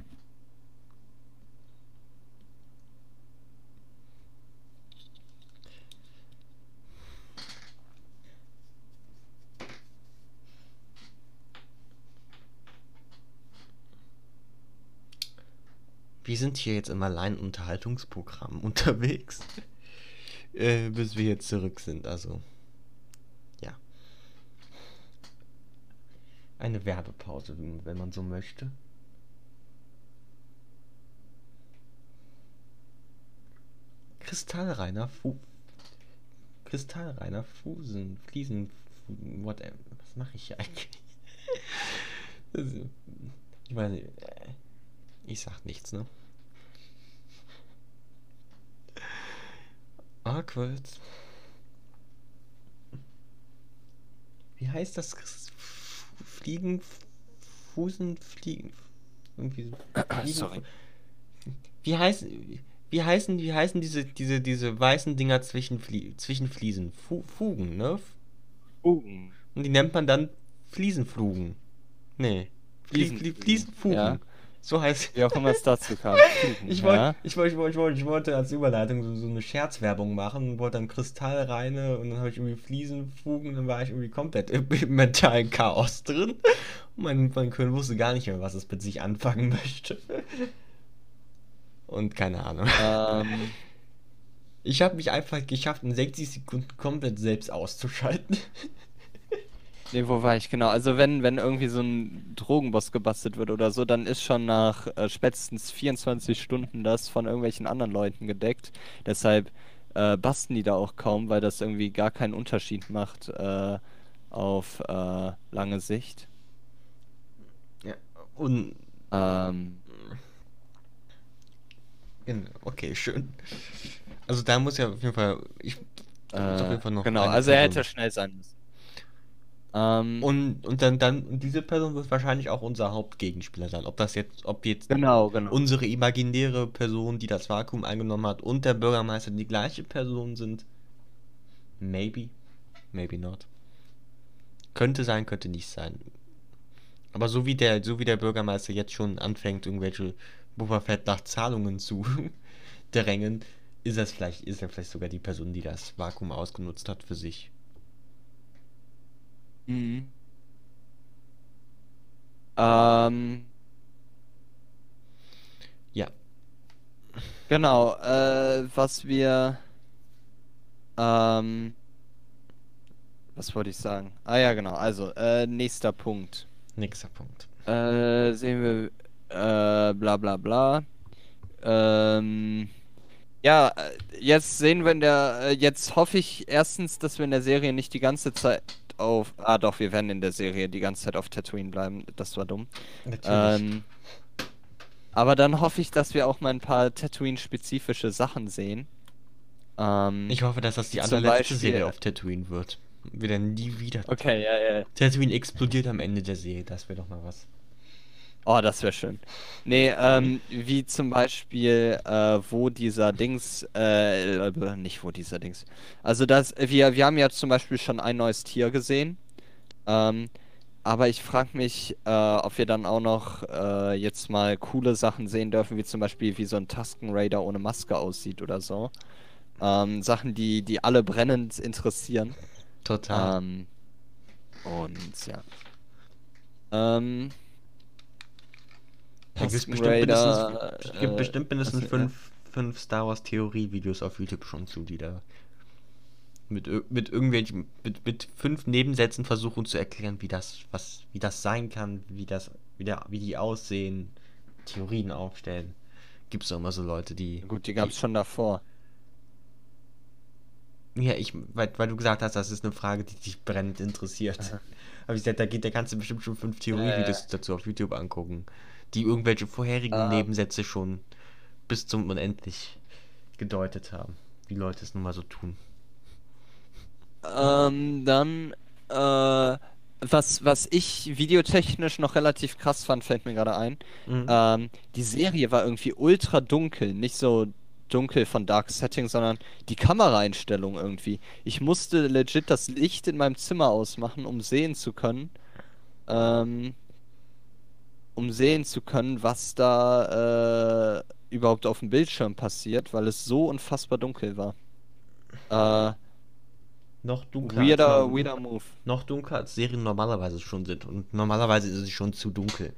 Wir sind hier jetzt im Alleinunterhaltungsprogramm unterwegs, äh, bis wir jetzt zurück sind. Also, Eine Werbepause, wenn man so möchte. Kristallreiner Fu Kristallreiner Fusen, Fliesen, whatever. Was mache ich hier eigentlich? ich meine, ich sag nichts, ne? Awkward. Wie heißt das? Fliegen, Fusen, Fliegen. Irgendwie so. Fliegen, Sorry. Wie heißen, wie heißen, wie heißen diese, diese, diese weißen Dinger zwischen, Flie zwischen Fliesen? Fu Fugen, ne? Fugen. Und die nennt man dann Fliesenflugen. Nee. Flie Flie Fliesenfugen, Fliesenfugen. ja. So heißt Wie auch immer es dazu kam. Ich wollte, ja. ich, wollte, ich, wollte, ich, wollte, ich wollte als Überleitung so, so eine Scherzwerbung machen, wollte dann Kristallreine und dann habe ich irgendwie Fliesenfugen, dann war ich irgendwie komplett im im mentalen Chaos drin. Und mein, mein Köhn wusste gar nicht mehr, was es mit sich anfangen möchte. Und keine Ahnung. Ähm, Ich habe mich einfach geschafft, in 60 Sekunden komplett selbst auszuschalten. Nee, wo war ich? Genau. Also wenn, wenn irgendwie so ein Drogenboss gebastelt wird oder so, dann ist schon nach äh, spätestens 24 Stunden das von irgendwelchen anderen Leuten gedeckt. Deshalb äh, basten die da auch kaum, weil das irgendwie gar keinen Unterschied macht äh, auf äh, lange Sicht. Ja. Und Ähm, Genau, Okay, schön. Also da muss ja auf jeden Fall. Ich auf äh, jeden Fall noch genau, also er hätte schnell sein müssen. Ähm, Und, und dann, dann, diese Person wird wahrscheinlich auch unser Hauptgegenspieler sein. Ob das jetzt, ob jetzt genau, genau. unsere imaginäre Person, die das Vakuum eingenommen hat, und der Bürgermeister die gleiche Person sind. Maybe. Maybe not. Könnte sein, könnte nicht sein. Aber so wie der, so wie der Bürgermeister jetzt schon anfängt, irgendwelche Boba Fett nach Zahlungen zu drängen, ist das vielleicht, ist er vielleicht sogar die Person, die das Vakuum ausgenutzt hat für sich. Mhm. Ähm, Ja. genau, äh, was wir, ähm, was wollte ich sagen? Ah ja, genau, also, äh, nächster Punkt. Nächster Punkt. Äh, sehen wir, äh, bla bla bla. Ähm, ja, äh, jetzt sehen wir in der, äh, jetzt hoffe ich erstens, dass wir in der Serie nicht die ganze Zeit auf, ah doch, wir werden in der Serie die ganze Zeit auf Tatooine bleiben, das war dumm. Ähm, aber dann hoffe ich, dass wir auch mal ein paar Tatooine-spezifische Sachen sehen. Ähm, Ich hoffe, dass das die allerletzte Beispiel- Serie auf Tatooine wird. Wir dann nie wieder. okay, ja, ja. Tatooine explodiert am Ende der Serie, das wäre doch mal was. Oh, das wäre schön. Nee, ähm, wie zum Beispiel, äh, wo dieser Dings, äh, äh, nicht wo dieser Dings. Also das, wir, wir haben ja zum Beispiel schon ein neues Tier gesehen. Ähm, aber ich frage mich, äh, ob wir dann auch noch äh, jetzt mal coole Sachen sehen dürfen, wie zum Beispiel, wie so ein Tusken Raider ohne Maske aussieht oder so. Ähm, Sachen, die, die alle brennend interessieren. Total. Ähm, und ja. Ähm, Da gibt's Tusken bestimmt Raider, mindestens, gibt äh, bestimmt mindestens fünf, fünf Star Wars Theorie-Videos auf YouTube schon zu, die da mit, mit irgendwelchen, mit, mit fünf Nebensätzen versuchen zu erklären, wie das, was, wie das sein kann, wie das, wie, der, wie die aussehen, Theorien aufstellen. Gibt's doch immer so Leute, die. Gut, die gab es schon davor. Ja, ich, weil, weil du gesagt hast, das ist eine Frage, die dich brennend interessiert. Aber ich gesagt, da, geht, da kannst du bestimmt schon fünf Theorievideos dazu auf YouTube angucken, die irgendwelche vorherigen Ah. Nebensätze schon bis zum Unendlich gedeutet haben. Wie Leute es nun mal so tun. Ähm, dann, äh, was, was ich videotechnisch noch relativ krass fand, fällt mir gerade ein. Mhm. Ähm, die Serie war irgendwie ultra dunkel, nicht so dunkel von Dark Setting, sondern die Kameraeinstellung irgendwie. Ich musste legit das Licht in meinem Zimmer ausmachen, um sehen zu können, ähm, um sehen zu können, was da äh, überhaupt auf dem Bildschirm passiert, weil es so unfassbar dunkel war. Äh, Noch dunkler. weirder, als, weirder Move. noch dunkler als Serien normalerweise schon sind. Und normalerweise ist es schon zu dunkel.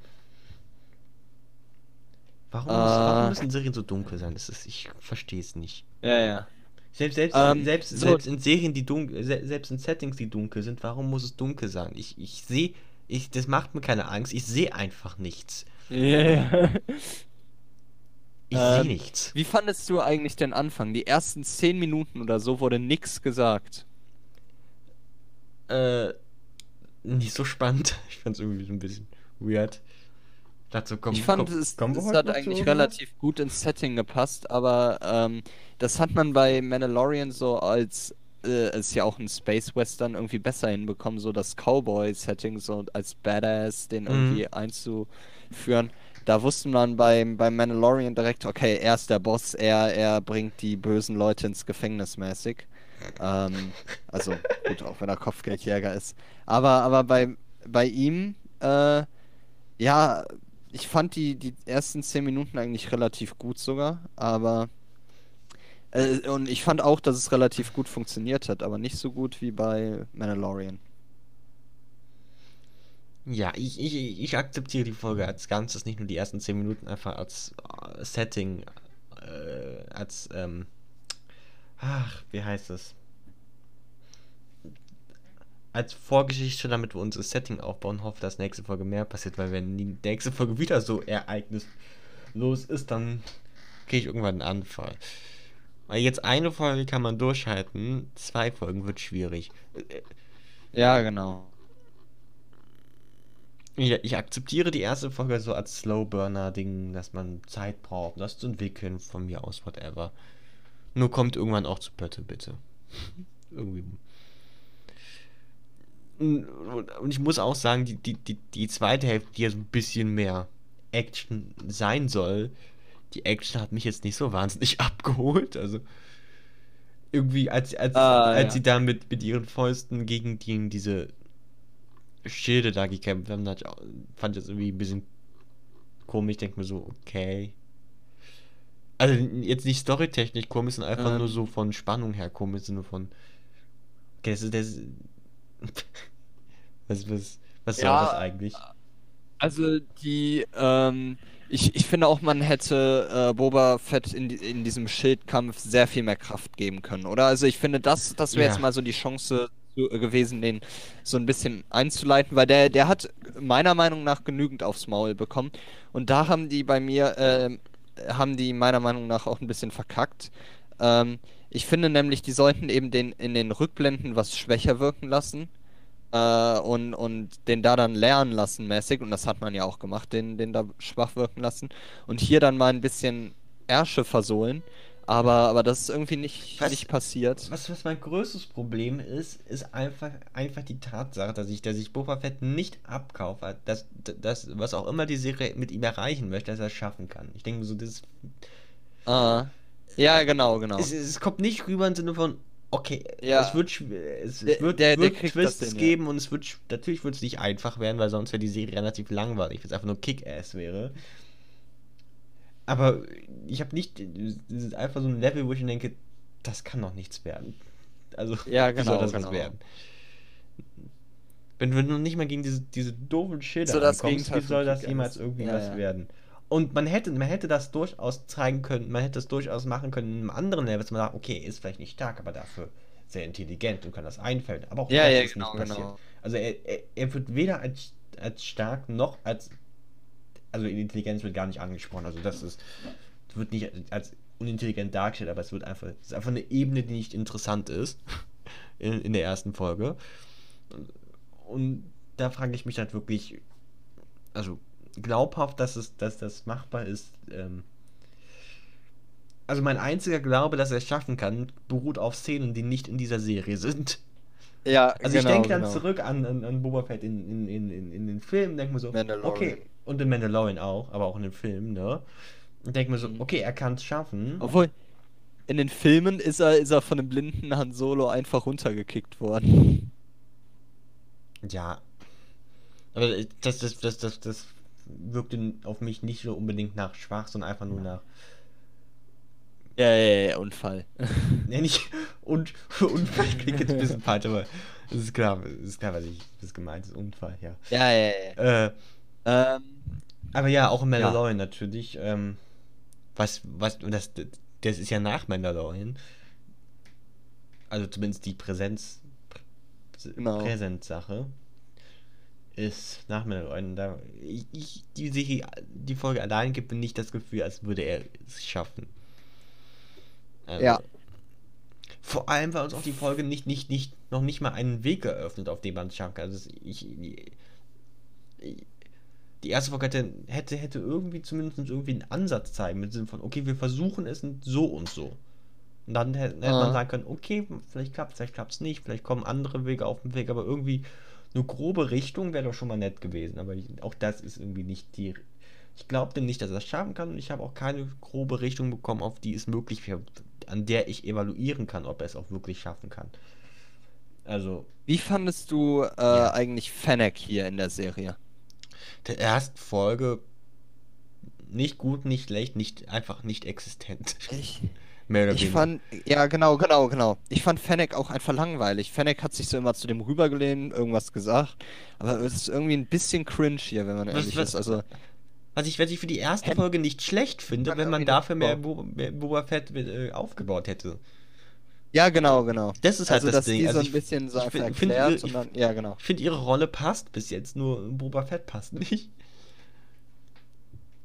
Warum, muss, warum Äh. müssen Serien so dunkel sein? Das ist, ich verstehe es nicht. Ja, ja. Selbst, selbst, Ähm, selbst, so- selbst in Serien, die dunkel, se- selbst in Settings, die dunkel sind, warum muss es dunkel sein? Ich, ich sehe, ich, das macht mir keine Angst, ich sehe einfach nichts. Ja. Ich sehe Ähm, nichts. Wie fandest du eigentlich den Anfang? Die ersten zehn Minuten oder so wurde nix gesagt. Äh, nicht so spannend. Ich fand es irgendwie so ein bisschen weird. Dazu kommen, ich fand, komm- es, es hat eigentlich oder? relativ gut ins Setting gepasst, aber ähm, das hat man bei Mandalorian so als äh, es ist ja auch ein Space Western irgendwie besser hinbekommen, so das Cowboy-Setting so als Badass den Mhm. irgendwie einzuführen. Da wusste man beim, beim Mandalorian direkt, okay, er ist der Boss, er, er bringt die bösen Leute ins Gefängnis mäßig. Ähm, also gut, auch wenn er Kopfgeldjäger ist. Aber, aber bei, bei ihm, äh, ja, ich fand die, die ersten zehn Minuten eigentlich relativ gut sogar, aber äh, und ich fand auch, dass es relativ gut funktioniert hat, aber nicht so gut wie bei Mandalorian. Ja, ich, ich, ich akzeptiere die Folge als Ganzes, nicht nur die ersten 10 Minuten, einfach als äh, Setting, äh, als, ähm, ach, wie heißt es? Als Vorgeschichte, damit wir unser Setting aufbauen, hoffe, dass nächste Folge mehr passiert, weil wenn die nächste Folge wieder so ereignislos ist, dann kriege ich irgendwann einen Anfall. Weil jetzt eine Folge kann man durchhalten, zwei Folgen wird schwierig. Äh, Ja, genau. Ja, ich akzeptiere die erste Folge so als Slow-Burner-Ding, dass man Zeit braucht, das zu entwickeln, von mir aus, whatever. Nur kommt irgendwann auch zu Pötte, bitte. Irgendwie. Und und ich muss auch sagen, die, die, die, die zweite Hälfte, die ja so ein bisschen mehr Action sein soll, die Action hat mich jetzt nicht so wahnsinnig abgeholt. Also irgendwie, als, als, Ah, als ja. sie da mit, mit ihren Fäusten gegen die, diese Schilde da gekämpft haben, hat, fand ich das irgendwie ein bisschen komisch. Ich denke mir so, okay. Also jetzt nicht storytechnisch komisch, sondern einfach Ähm. nur so von Spannung her komisch, Sinne von. Okay, das ist. Das was, was, was soll Ja, das eigentlich? Also die, ähm, ich, ich finde auch, man hätte äh, Boba Fett in, in diesem Schildkampf sehr viel mehr Kraft geben können, oder? Also ich finde, das, das wäre Ja. jetzt mal so die Chance zu, äh, gewesen, den so ein bisschen einzuleiten, weil der, der hat meiner Meinung nach genügend aufs Maul bekommen. Und da haben die bei mir, ähm, haben die meiner Meinung nach auch ein bisschen verkackt. Ähm, ich finde nämlich, die sollten eben den in den Rückblenden was schwächer wirken lassen äh, und, und den da dann lernen lassen mäßig. Und das hat man ja auch gemacht, den, den da schwach wirken lassen. Und hier dann mal ein bisschen Ärsche versohlen. Aber, aber das ist irgendwie nicht, Was- nicht passiert. Was, was mein größtes Problem ist, ist einfach, einfach die Tatsache, dass ich, dass ich Boba Fett nicht abkaufe, dass, dass, was auch immer die Serie mit ihm erreichen möchte, dass er es schaffen kann. Ich denke so, das Ah. Ja, genau, genau. Es, es kommt nicht rüber im Sinne von, okay, Ja. es wird, es, es Der- wird, der- der wird kriegt Twists hin, ja. geben und es wird, natürlich wird es nicht einfach werden, weil sonst wäre die Serie relativ langweilig, wenn es einfach nur Kick-Ass wäre. Aber ich habe nicht, es ist einfach so ein Level, wo ich denke, das kann doch nichts werden. Also, Ja, wie soll genau, das was genau. werden? Wenn, wenn du nicht mal gegen diese, diese doofen Schilder So ankommst, wie soll das jemals irgendwie Ja, was ja. werden? Und man hätte, man hätte das durchaus zeigen können, man hätte das durchaus machen können in einem anderen Level, dass man sagt, okay, ist vielleicht nicht stark, aber dafür sehr intelligent und kann das einfällen. Aber auch Ja, ja, genau, nicht passiert. genau. Also er, er, er wird weder als, als stark noch als. Also Intelligenz wird gar nicht angesprochen. Also das ist. wird nicht als unintelligent dargestellt, aber es wird einfach. Es ist einfach eine Ebene, die nicht interessant ist. In, in der ersten Folge. Und da frage ich mich halt wirklich. Also glaubhaft, dass es, dass das machbar ist, ähm, also mein einziger Glaube, dass er es schaffen kann, beruht auf Szenen, die nicht in dieser Serie sind. Ja, Also ich denke dann zurück an, an, an Boba Fett in, in, in, in, in den Filmen, denke mir so, okay, und in Mandalorian auch, aber auch in den Filmen, ne? Und denke mir so, Mhm. okay, er kann es schaffen. Obwohl, in den Filmen ist er, ist er von dem blinden Han Solo einfach runtergekickt worden. Ja. Aber das, das, das, das, das wirkte auf mich nicht so unbedingt nach schwach, sondern einfach nur nach. Ja, ja, ja, Unfall. Ja, nicht. Und, ich klinge jetzt ein bisschen falsch, aber es ist klar, es ist klar, was ich das gemeint ist. Unfall, ja. Ja, ja, ja. Äh, Ähm, aber ja, auch in Mandalorian natürlich. Ähm, was, was, das, das ist ja nach Mandalorian. Also zumindest die Präsenz. Genau. Präsenzsache. Ist nach Mandalorian. Da, ich, ich, die, Serie, die Folge allein gibt mir nicht das Gefühl, als würde er es schaffen. Also, Ja. Vor allem, weil uns auch die Folge nicht, nicht, nicht, noch nicht mal einen Weg eröffnet, auf dem man es schaffen kann. Also ich, ich, die erste Folge hätte, hätte, hätte irgendwie zumindest irgendwie einen Ansatz zeigen, mit dem Sinn von, okay, wir versuchen es so und so. Und dann hätte, hätte Ah. man sagen können, okay, vielleicht klappt es, vielleicht klappt es nicht, vielleicht kommen andere Wege auf den Weg, aber irgendwie eine grobe Richtung wäre doch schon mal nett gewesen. Aber ich, auch das ist irgendwie nicht die. Ich glaube dem nicht, dass er es schaffen kann und ich habe auch keine grobe Richtung bekommen, auf die es möglich wäre, an der ich evaluieren kann, ob er es auch wirklich schaffen kann. Also, wie fandest du äh, Ja. eigentlich Fennec hier in der Serie? der ersten Folge nicht gut, nicht schlecht, nicht einfach nicht existent. Ich, Mehr oder ich weniger. fand, ja, genau, genau, genau. Ich fand Fennec auch einfach langweilig. Fennec hat sich so immer zu dem rübergelehnt, irgendwas gesagt. Aber es ist irgendwie ein bisschen cringe hier, wenn man Was- ehrlich was- ist. Also, Was ich, was ich für die erste Hätt- Folge nicht schlecht finde, wenn man dafür mehr. Bo mehr Boba Fett äh, aufgebaut hätte. ja, genau, genau. Das ist halt also, das dass Ding. die Also so ein ich- bisschen so einfach find- find erklärt und dann, ja, genau. Ich finde, ihre Rolle passt bis jetzt, nur Boba Fett passt nicht.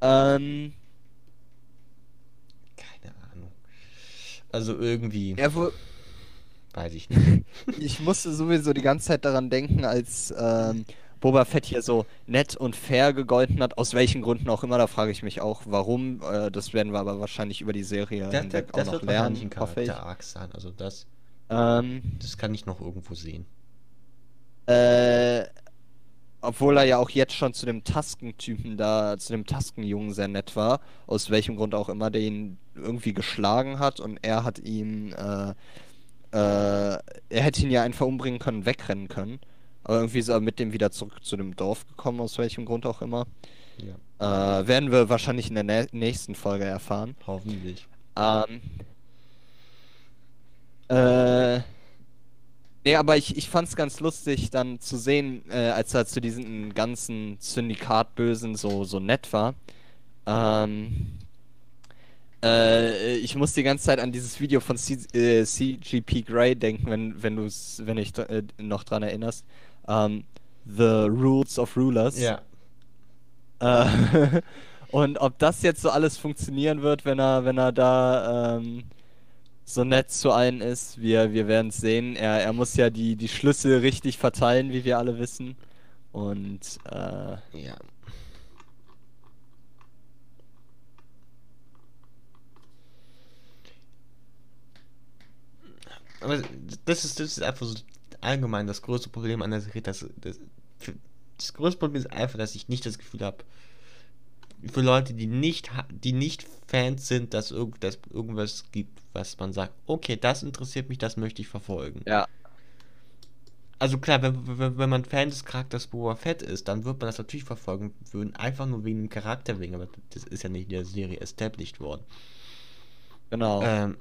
Ähm, Keine Ahnung. Also irgendwie, ja, wo, weiß ich nicht. ich musste sowieso die ganze Zeit daran denken, als ähm, Boba Fett hier so nett und fair gegolten hat, aus welchen Gründen auch immer, da frage ich mich auch, warum. Äh, das werden wir aber wahrscheinlich über die Serie Das, das, hinweg auch das noch wahrscheinlich ein lernen, hoffe ich. Charakter-Arc sein. Also das, Ähm, das kann ich noch irgendwo sehen. Äh, obwohl er ja auch jetzt schon zu dem Tasken-Typen da, zu dem Tasken-Jungen sehr nett war, aus welchem Grund auch immer, der ihn irgendwie geschlagen hat und er hat ihn, äh, äh, er hätte ihn ja einfach umbringen können, wegrennen können. Aber irgendwie ist er mit dem wieder zurück zu dem Dorf gekommen, aus welchem Grund auch immer. Ja, Äh, werden wir wahrscheinlich in der nä nächsten Folge erfahren. hoffentlich. Ähm. Äh. Nee, aber ich, ich fand's ganz lustig, dann zu sehen, äh, als er zu diesen ganzen Syndikatbösen so, so nett war. Ähm. Äh, ich muss die ganze Zeit an dieses Video von C äh, CGP Grey denken, wenn, wenn du es, wenn ich äh, noch dran erinnerst. Ähm, The Rules of Rulers. Ja. Äh, und ob das jetzt so alles funktionieren wird, wenn er, wenn er da ähm, so nett zu allen ist, wir, wir werden es sehen. Er, er muss ja die, die Schlüssel richtig verteilen, wie wir alle wissen. Und äh, Ja. Aber das ist, das ist einfach so allgemein das größte Problem an der Serie. Das, das, das größte Problem ist einfach, dass ich nicht das Gefühl habe, für Leute, die nicht, die nicht Fans sind, dass, irgend, dass irgendwas gibt, was man sagt, okay, das interessiert mich, das möchte ich verfolgen. ja, Also klar, wenn, wenn, wenn man Fan des Charakters Boba Fett ist, dann wird man das natürlich verfolgen würden, einfach nur wegen dem Charakter wegen, aber das ist ja nicht in der Serie established worden. genau. Ähm,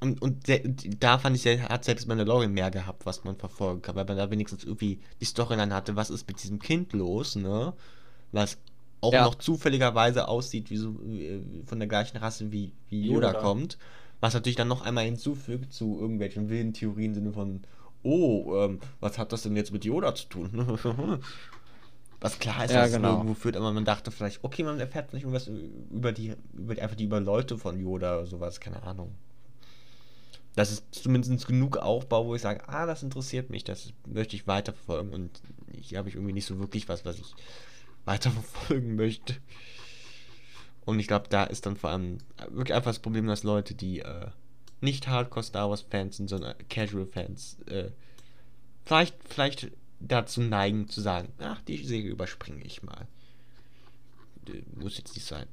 und, und se- da fand ich, hat selbst Mandalorian mehr gehabt, was man verfolgen kann, weil man da wenigstens irgendwie die Storyline hatte, was ist mit diesem Kind los, ne? Was auch Ja. noch zufälligerweise aussieht, wie so äh, von der gleichen Rasse wie, wie Yoda, Yoda. kommt. Was natürlich dann noch einmal hinzufügt zu irgendwelchen wilden Theorien im Sinne von, oh, ähm, was hat das denn jetzt mit Yoda zu tun? was klar ist, Ja, es genau. irgendwo führt, aber man dachte vielleicht, okay, man erfährt vielleicht irgendwas über die, über die, einfach die über Leute von Yoda oder sowas, keine Ahnung. Das ist zumindest genug Aufbau, wo ich sage, ah, das interessiert mich, das möchte ich weiterverfolgen und hier habe ich irgendwie nicht so wirklich was, was ich weiterverfolgen möchte. Und ich glaube, da ist dann vor allem wirklich einfach das Problem, dass Leute, die äh, nicht Hardcore Star Wars Fans sind, sondern Casual Fans, äh, vielleicht, vielleicht dazu neigen zu sagen, ach, die Serie überspringe ich mal. Muss jetzt nicht sein.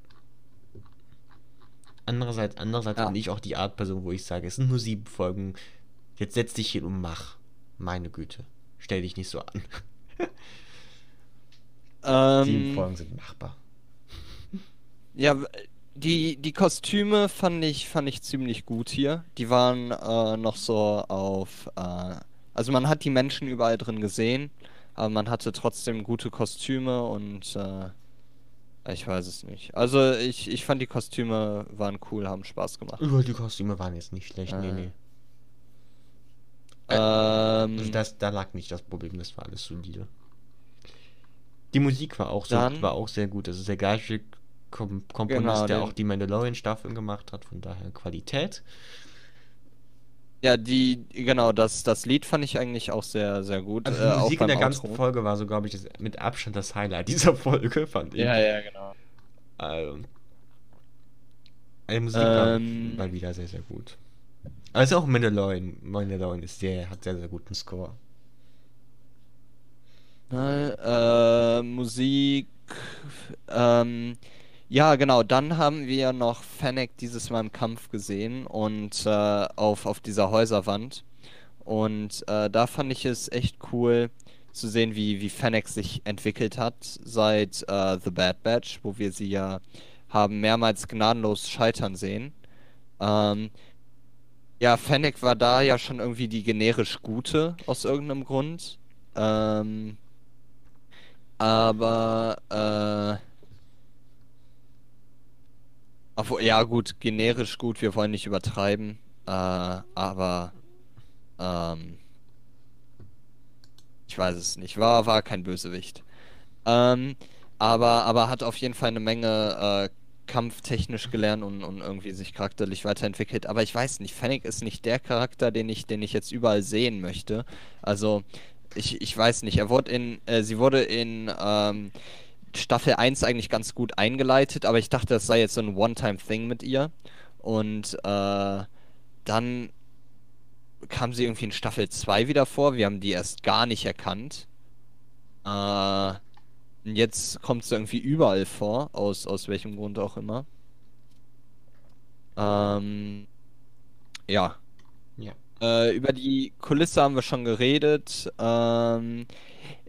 Andererseits, andererseits Ja. bin ich auch die Art Person, wo ich sage, es sind nur sieben Folgen, jetzt setz dich hin und mach. Meine Güte. Stell dich nicht so an. sieben Ähm, Folgen sind machbar. ja, die, die Kostüme fand ich, fand ich ziemlich gut hier. Die waren äh, noch so auf. Äh, also man hat die Menschen überall drin gesehen, aber man hatte trotzdem gute Kostüme und äh, ich weiß es nicht. Also ich, ich fand die Kostüme waren cool, haben Spaß gemacht. Über die Kostüme waren jetzt nicht schlecht, nee, Äh, nee. Also Ähm, das, da lag nicht das Problem, das war alles solide. Die Musik war auch, so, Dann- war auch sehr gut. Das ist der gleiche Kom Komponist, Genau, der den- auch die Mandalorian-Staffeln gemacht hat, von daher Qualität. ja, die, genau, das, das Lied fand ich eigentlich auch sehr, sehr gut. Also äh, die auch Musik in beim der ganzen Outro. Folge war so, glaube ich, das, mit Abstand das Highlight dieser Folge, fand ich. ja, genau. Ähm, die Musik Ähm, war wieder sehr, sehr gut. Also auch Mandalorian. Mandalorian ist sehr, hat sehr, sehr guten Score. Äh, Musik. Ähm, ja, genau. Dann haben wir noch Fennec dieses Mal im Kampf gesehen und äh, auf, auf dieser Häuserwand. Und äh, da fand ich es echt cool zu sehen, wie, wie Fennec sich entwickelt hat seit äh, The Bad Batch, wo wir sie ja haben mehrmals gnadenlos scheitern sehen. Ähm, ja, Fennec war da ja schon irgendwie die generisch gute aus irgendeinem Grund. Ähm, aber, äh. Obwohl, ja, gut, generisch gut, wir wollen nicht übertreiben. Äh, aber, ähm. Ich weiß es nicht. War, war kein Bösewicht. Ähm, aber, aber hat auf jeden Fall eine Menge, äh, kampftechnisch gelernt und, und irgendwie sich charakterlich weiterentwickelt. Aber ich weiß nicht, Fennec ist nicht der Charakter, den ich, den ich jetzt überall sehen möchte. Also, ich, ich weiß nicht, er wurde in, äh, sie wurde in ähm, Staffel 1 eigentlich ganz gut eingeleitet, aber ich dachte, das sei jetzt so ein One-Time-Thing mit ihr. Und äh, dann kam sie irgendwie in Staffel 2 wieder vor. Wir haben die erst gar nicht erkannt. Äh, und jetzt kommt sie irgendwie überall vor, aus, aus welchem Grund auch immer. Ähm, ja. Ja. Äh, über die Kulisse haben wir schon geredet. Ähm,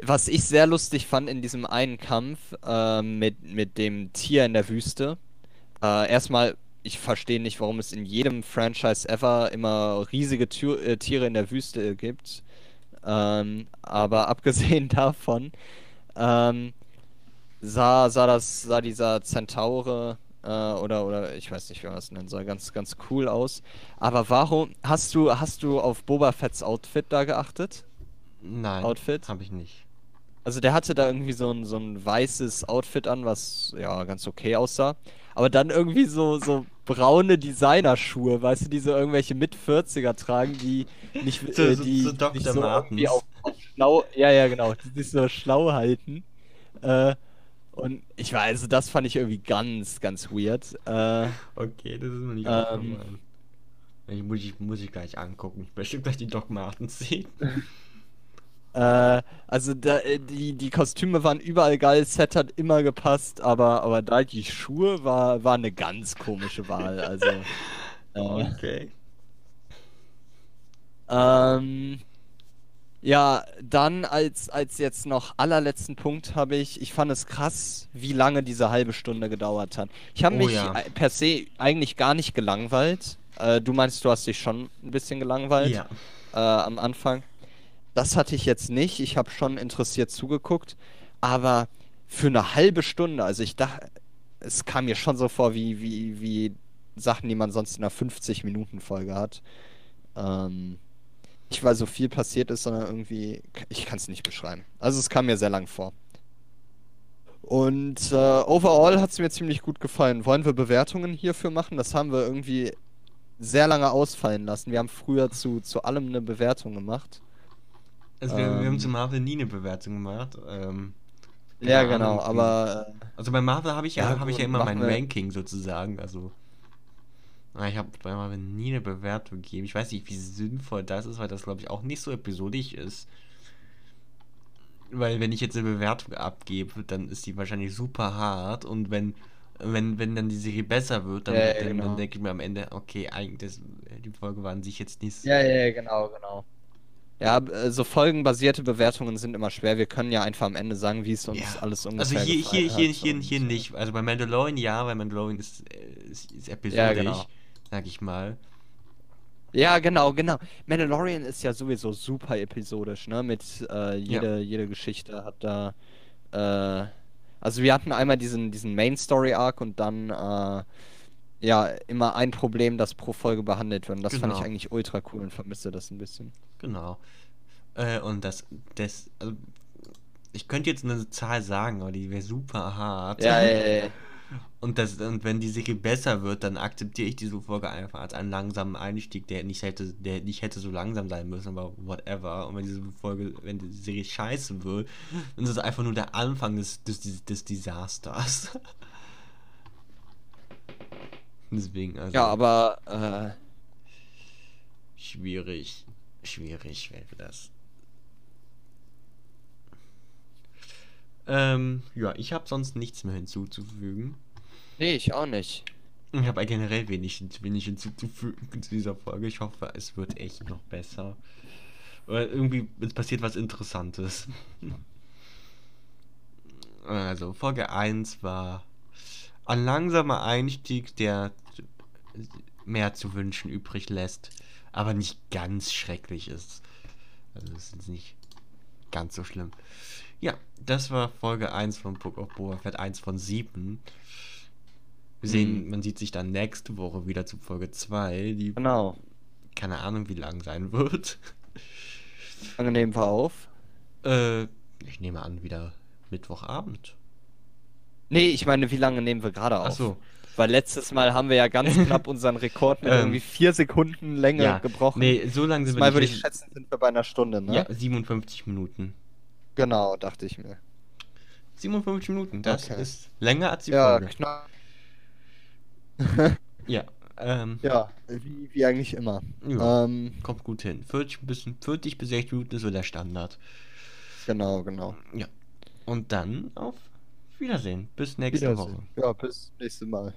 was ich sehr lustig fand in diesem einen Kampf äh, mit, mit dem Tier in der Wüste. Äh, erstmal, ich verstehe nicht, warum es in jedem Franchise ever immer riesige Tür, äh, Tiere in der Wüste gibt. Ähm, aber abgesehen davon ähm, sah, sah das, sah dieser Zentaure äh, oder, oder ich weiß nicht, wie man das nennen soll, ganz, ganz cool aus. Aber warum, hast du, hast du auf Boba Fetts Outfit da geachtet? Nein, Outfit? habe ich nicht. Also der hatte da irgendwie so ein, so ein weißes Outfit an, was ja ganz okay aussah. Aber dann irgendwie so, so braune Designerschuhe, weißt du, die so irgendwelche Mit-40er tragen, die nicht, So- äh, so- die so Dr. sich so Martens. auf, auf schlau, ja, ja, genau, die sich so schlau halten. Äh, und ich weiß, also das fand ich irgendwie ganz, ganz weird. Äh, Okay, das ist mir nicht Ähm. Ich muss, ich muss ich gleich angucken. Ich möchte gleich die Doc Martens sehen. Äh, also da, äh, die, die Kostüme waren überall geil, Set hat immer gepasst, aber, aber da die Schuhe war, war eine ganz komische Wahl. Also. Äh, Okay. ähm, ja, dann als, als jetzt noch allerletzten Punkt habe ich, ich fand es krass, wie lange diese halbe Stunde gedauert hat. Ich habe Oh mich ja. per se eigentlich gar nicht gelangweilt. Äh, du meinst, du hast dich schon ein bisschen gelangweilt Ja. äh, am Anfang. Das hatte ich jetzt nicht. Ich habe schon interessiert zugeguckt. Aber für eine halbe Stunde, also ich dachte, es kam mir schon so vor wie, wie, wie Sachen, die man sonst in einer 50-Minuten-Folge hat. Ähm, nicht weil so viel passiert ist, sondern irgendwie, ich kann es nicht beschreiben. Also es kam mir sehr lang vor. Und äh, overall hat es mir ziemlich gut gefallen. Wollen wir Bewertungen hierfür machen? Das haben wir irgendwie sehr lange ausfallen lassen. Wir haben früher zu, zu allem eine Bewertung gemacht. Also wir, wir haben Ähm. zu Marvel nie eine Bewertung gemacht. Ähm, Ja, genau, Ahnung. aber Also bei Marvel habe ich ja, Ja, habe ich ja immer mein wir- Ranking sozusagen. Also ich habe bei nie eine Bewertung gegeben. Ich weiß nicht, wie sinnvoll das ist, weil das glaube ich auch nicht so episodisch ist. Weil wenn ich jetzt eine Bewertung abgebe, dann ist die wahrscheinlich super hart und wenn wenn wenn dann die Serie besser wird, dann, Ja, ja, dann, dann genau. denke ich mir am Ende, okay, eigentlich das, die Folge war an sich jetzt nicht so. Ja, ja, genau, genau. Ja, äh, so folgenbasierte Bewertungen sind immer schwer. Wir können ja einfach am Ende sagen, wie es uns Ja. alles Also ungefähr hier, hier, hier, hat hier, und, hier äh, nicht. Also bei Mandalorian ja, weil Mandalorian ist, äh, ist, ist episodisch, Ja, genau. Sag ich mal. Ja, genau, genau. Mandalorian ist ja sowieso super episodisch, ne? Mit äh, jede, jede Geschichte hat da. Äh, also wir hatten einmal diesen, diesen Main Story Arc und dann äh, ja immer ein Problem, das pro Folge behandelt wird. Und das fand ich Genau. eigentlich ultra cool und vermisse das ein bisschen. Genau. Äh, und das, das, also, ich könnte jetzt eine Zahl sagen, aber die wäre super hart. Ja, ja, ja, ja. Und, das, und wenn die Serie besser wird, dann akzeptiere ich diese Folge einfach als einen langsamen Einstieg, der nicht hätte, der nicht hätte so langsam sein müssen, aber whatever. Und wenn diese Folge, wenn die Serie scheiße wird, dann ist es einfach nur der Anfang des, des, des, des Desasters. Deswegen, also. Ja, aber äh, Schwierig. Schwierig wäre das. Ähm, ja, ich habe sonst nichts mehr hinzuzufügen. Nee, ich auch nicht. Ich habe generell wenig, wenig hinzuzufügen zu dieser Folge. Ich hoffe, es wird echt noch besser. Weil irgendwie es passiert was Interessantes. Also, Folge 1 war ein langsamer Einstieg, der mehr zu wünschen übrig lässt, aber nicht ganz schrecklich ist. Also, es ist nicht ganz so schlimm. Ja, das war Folge 1 von Book of Boba Fett, 1 von 7. Wir sehen, Mhm. man sieht sich dann nächste Woche wieder zu Folge 2, die Genau. keine Ahnung wie lang sein wird. Dann nehmen wir auf. Äh, ich nehme an, wieder Mittwochabend. Nee, ich meine, wie lange nehmen wir gerade auf? Ach so. Weil letztes Mal haben wir ja ganz knapp unseren Rekord mit Ähm, irgendwie vier Sekunden Länge Ja, gebrochen. nee, so lange sind wir Mal würde ich schätzen, sind wir bei einer Stunde, ne? Ja, 57 Minuten. Genau, dachte ich mir. 57 Minuten, das Okay. ist länger als die Ja, Folge. knapp. Ja, ähm, Ja, wie, wie eigentlich immer. Ja. Ähm, kommt gut hin. 40 bis, 40 bis 60 Minuten ist so der Standard. genau, genau. Ja. Und dann auf Wiedersehen. Bis nächste Woche. Ja, bis nächstes Mal.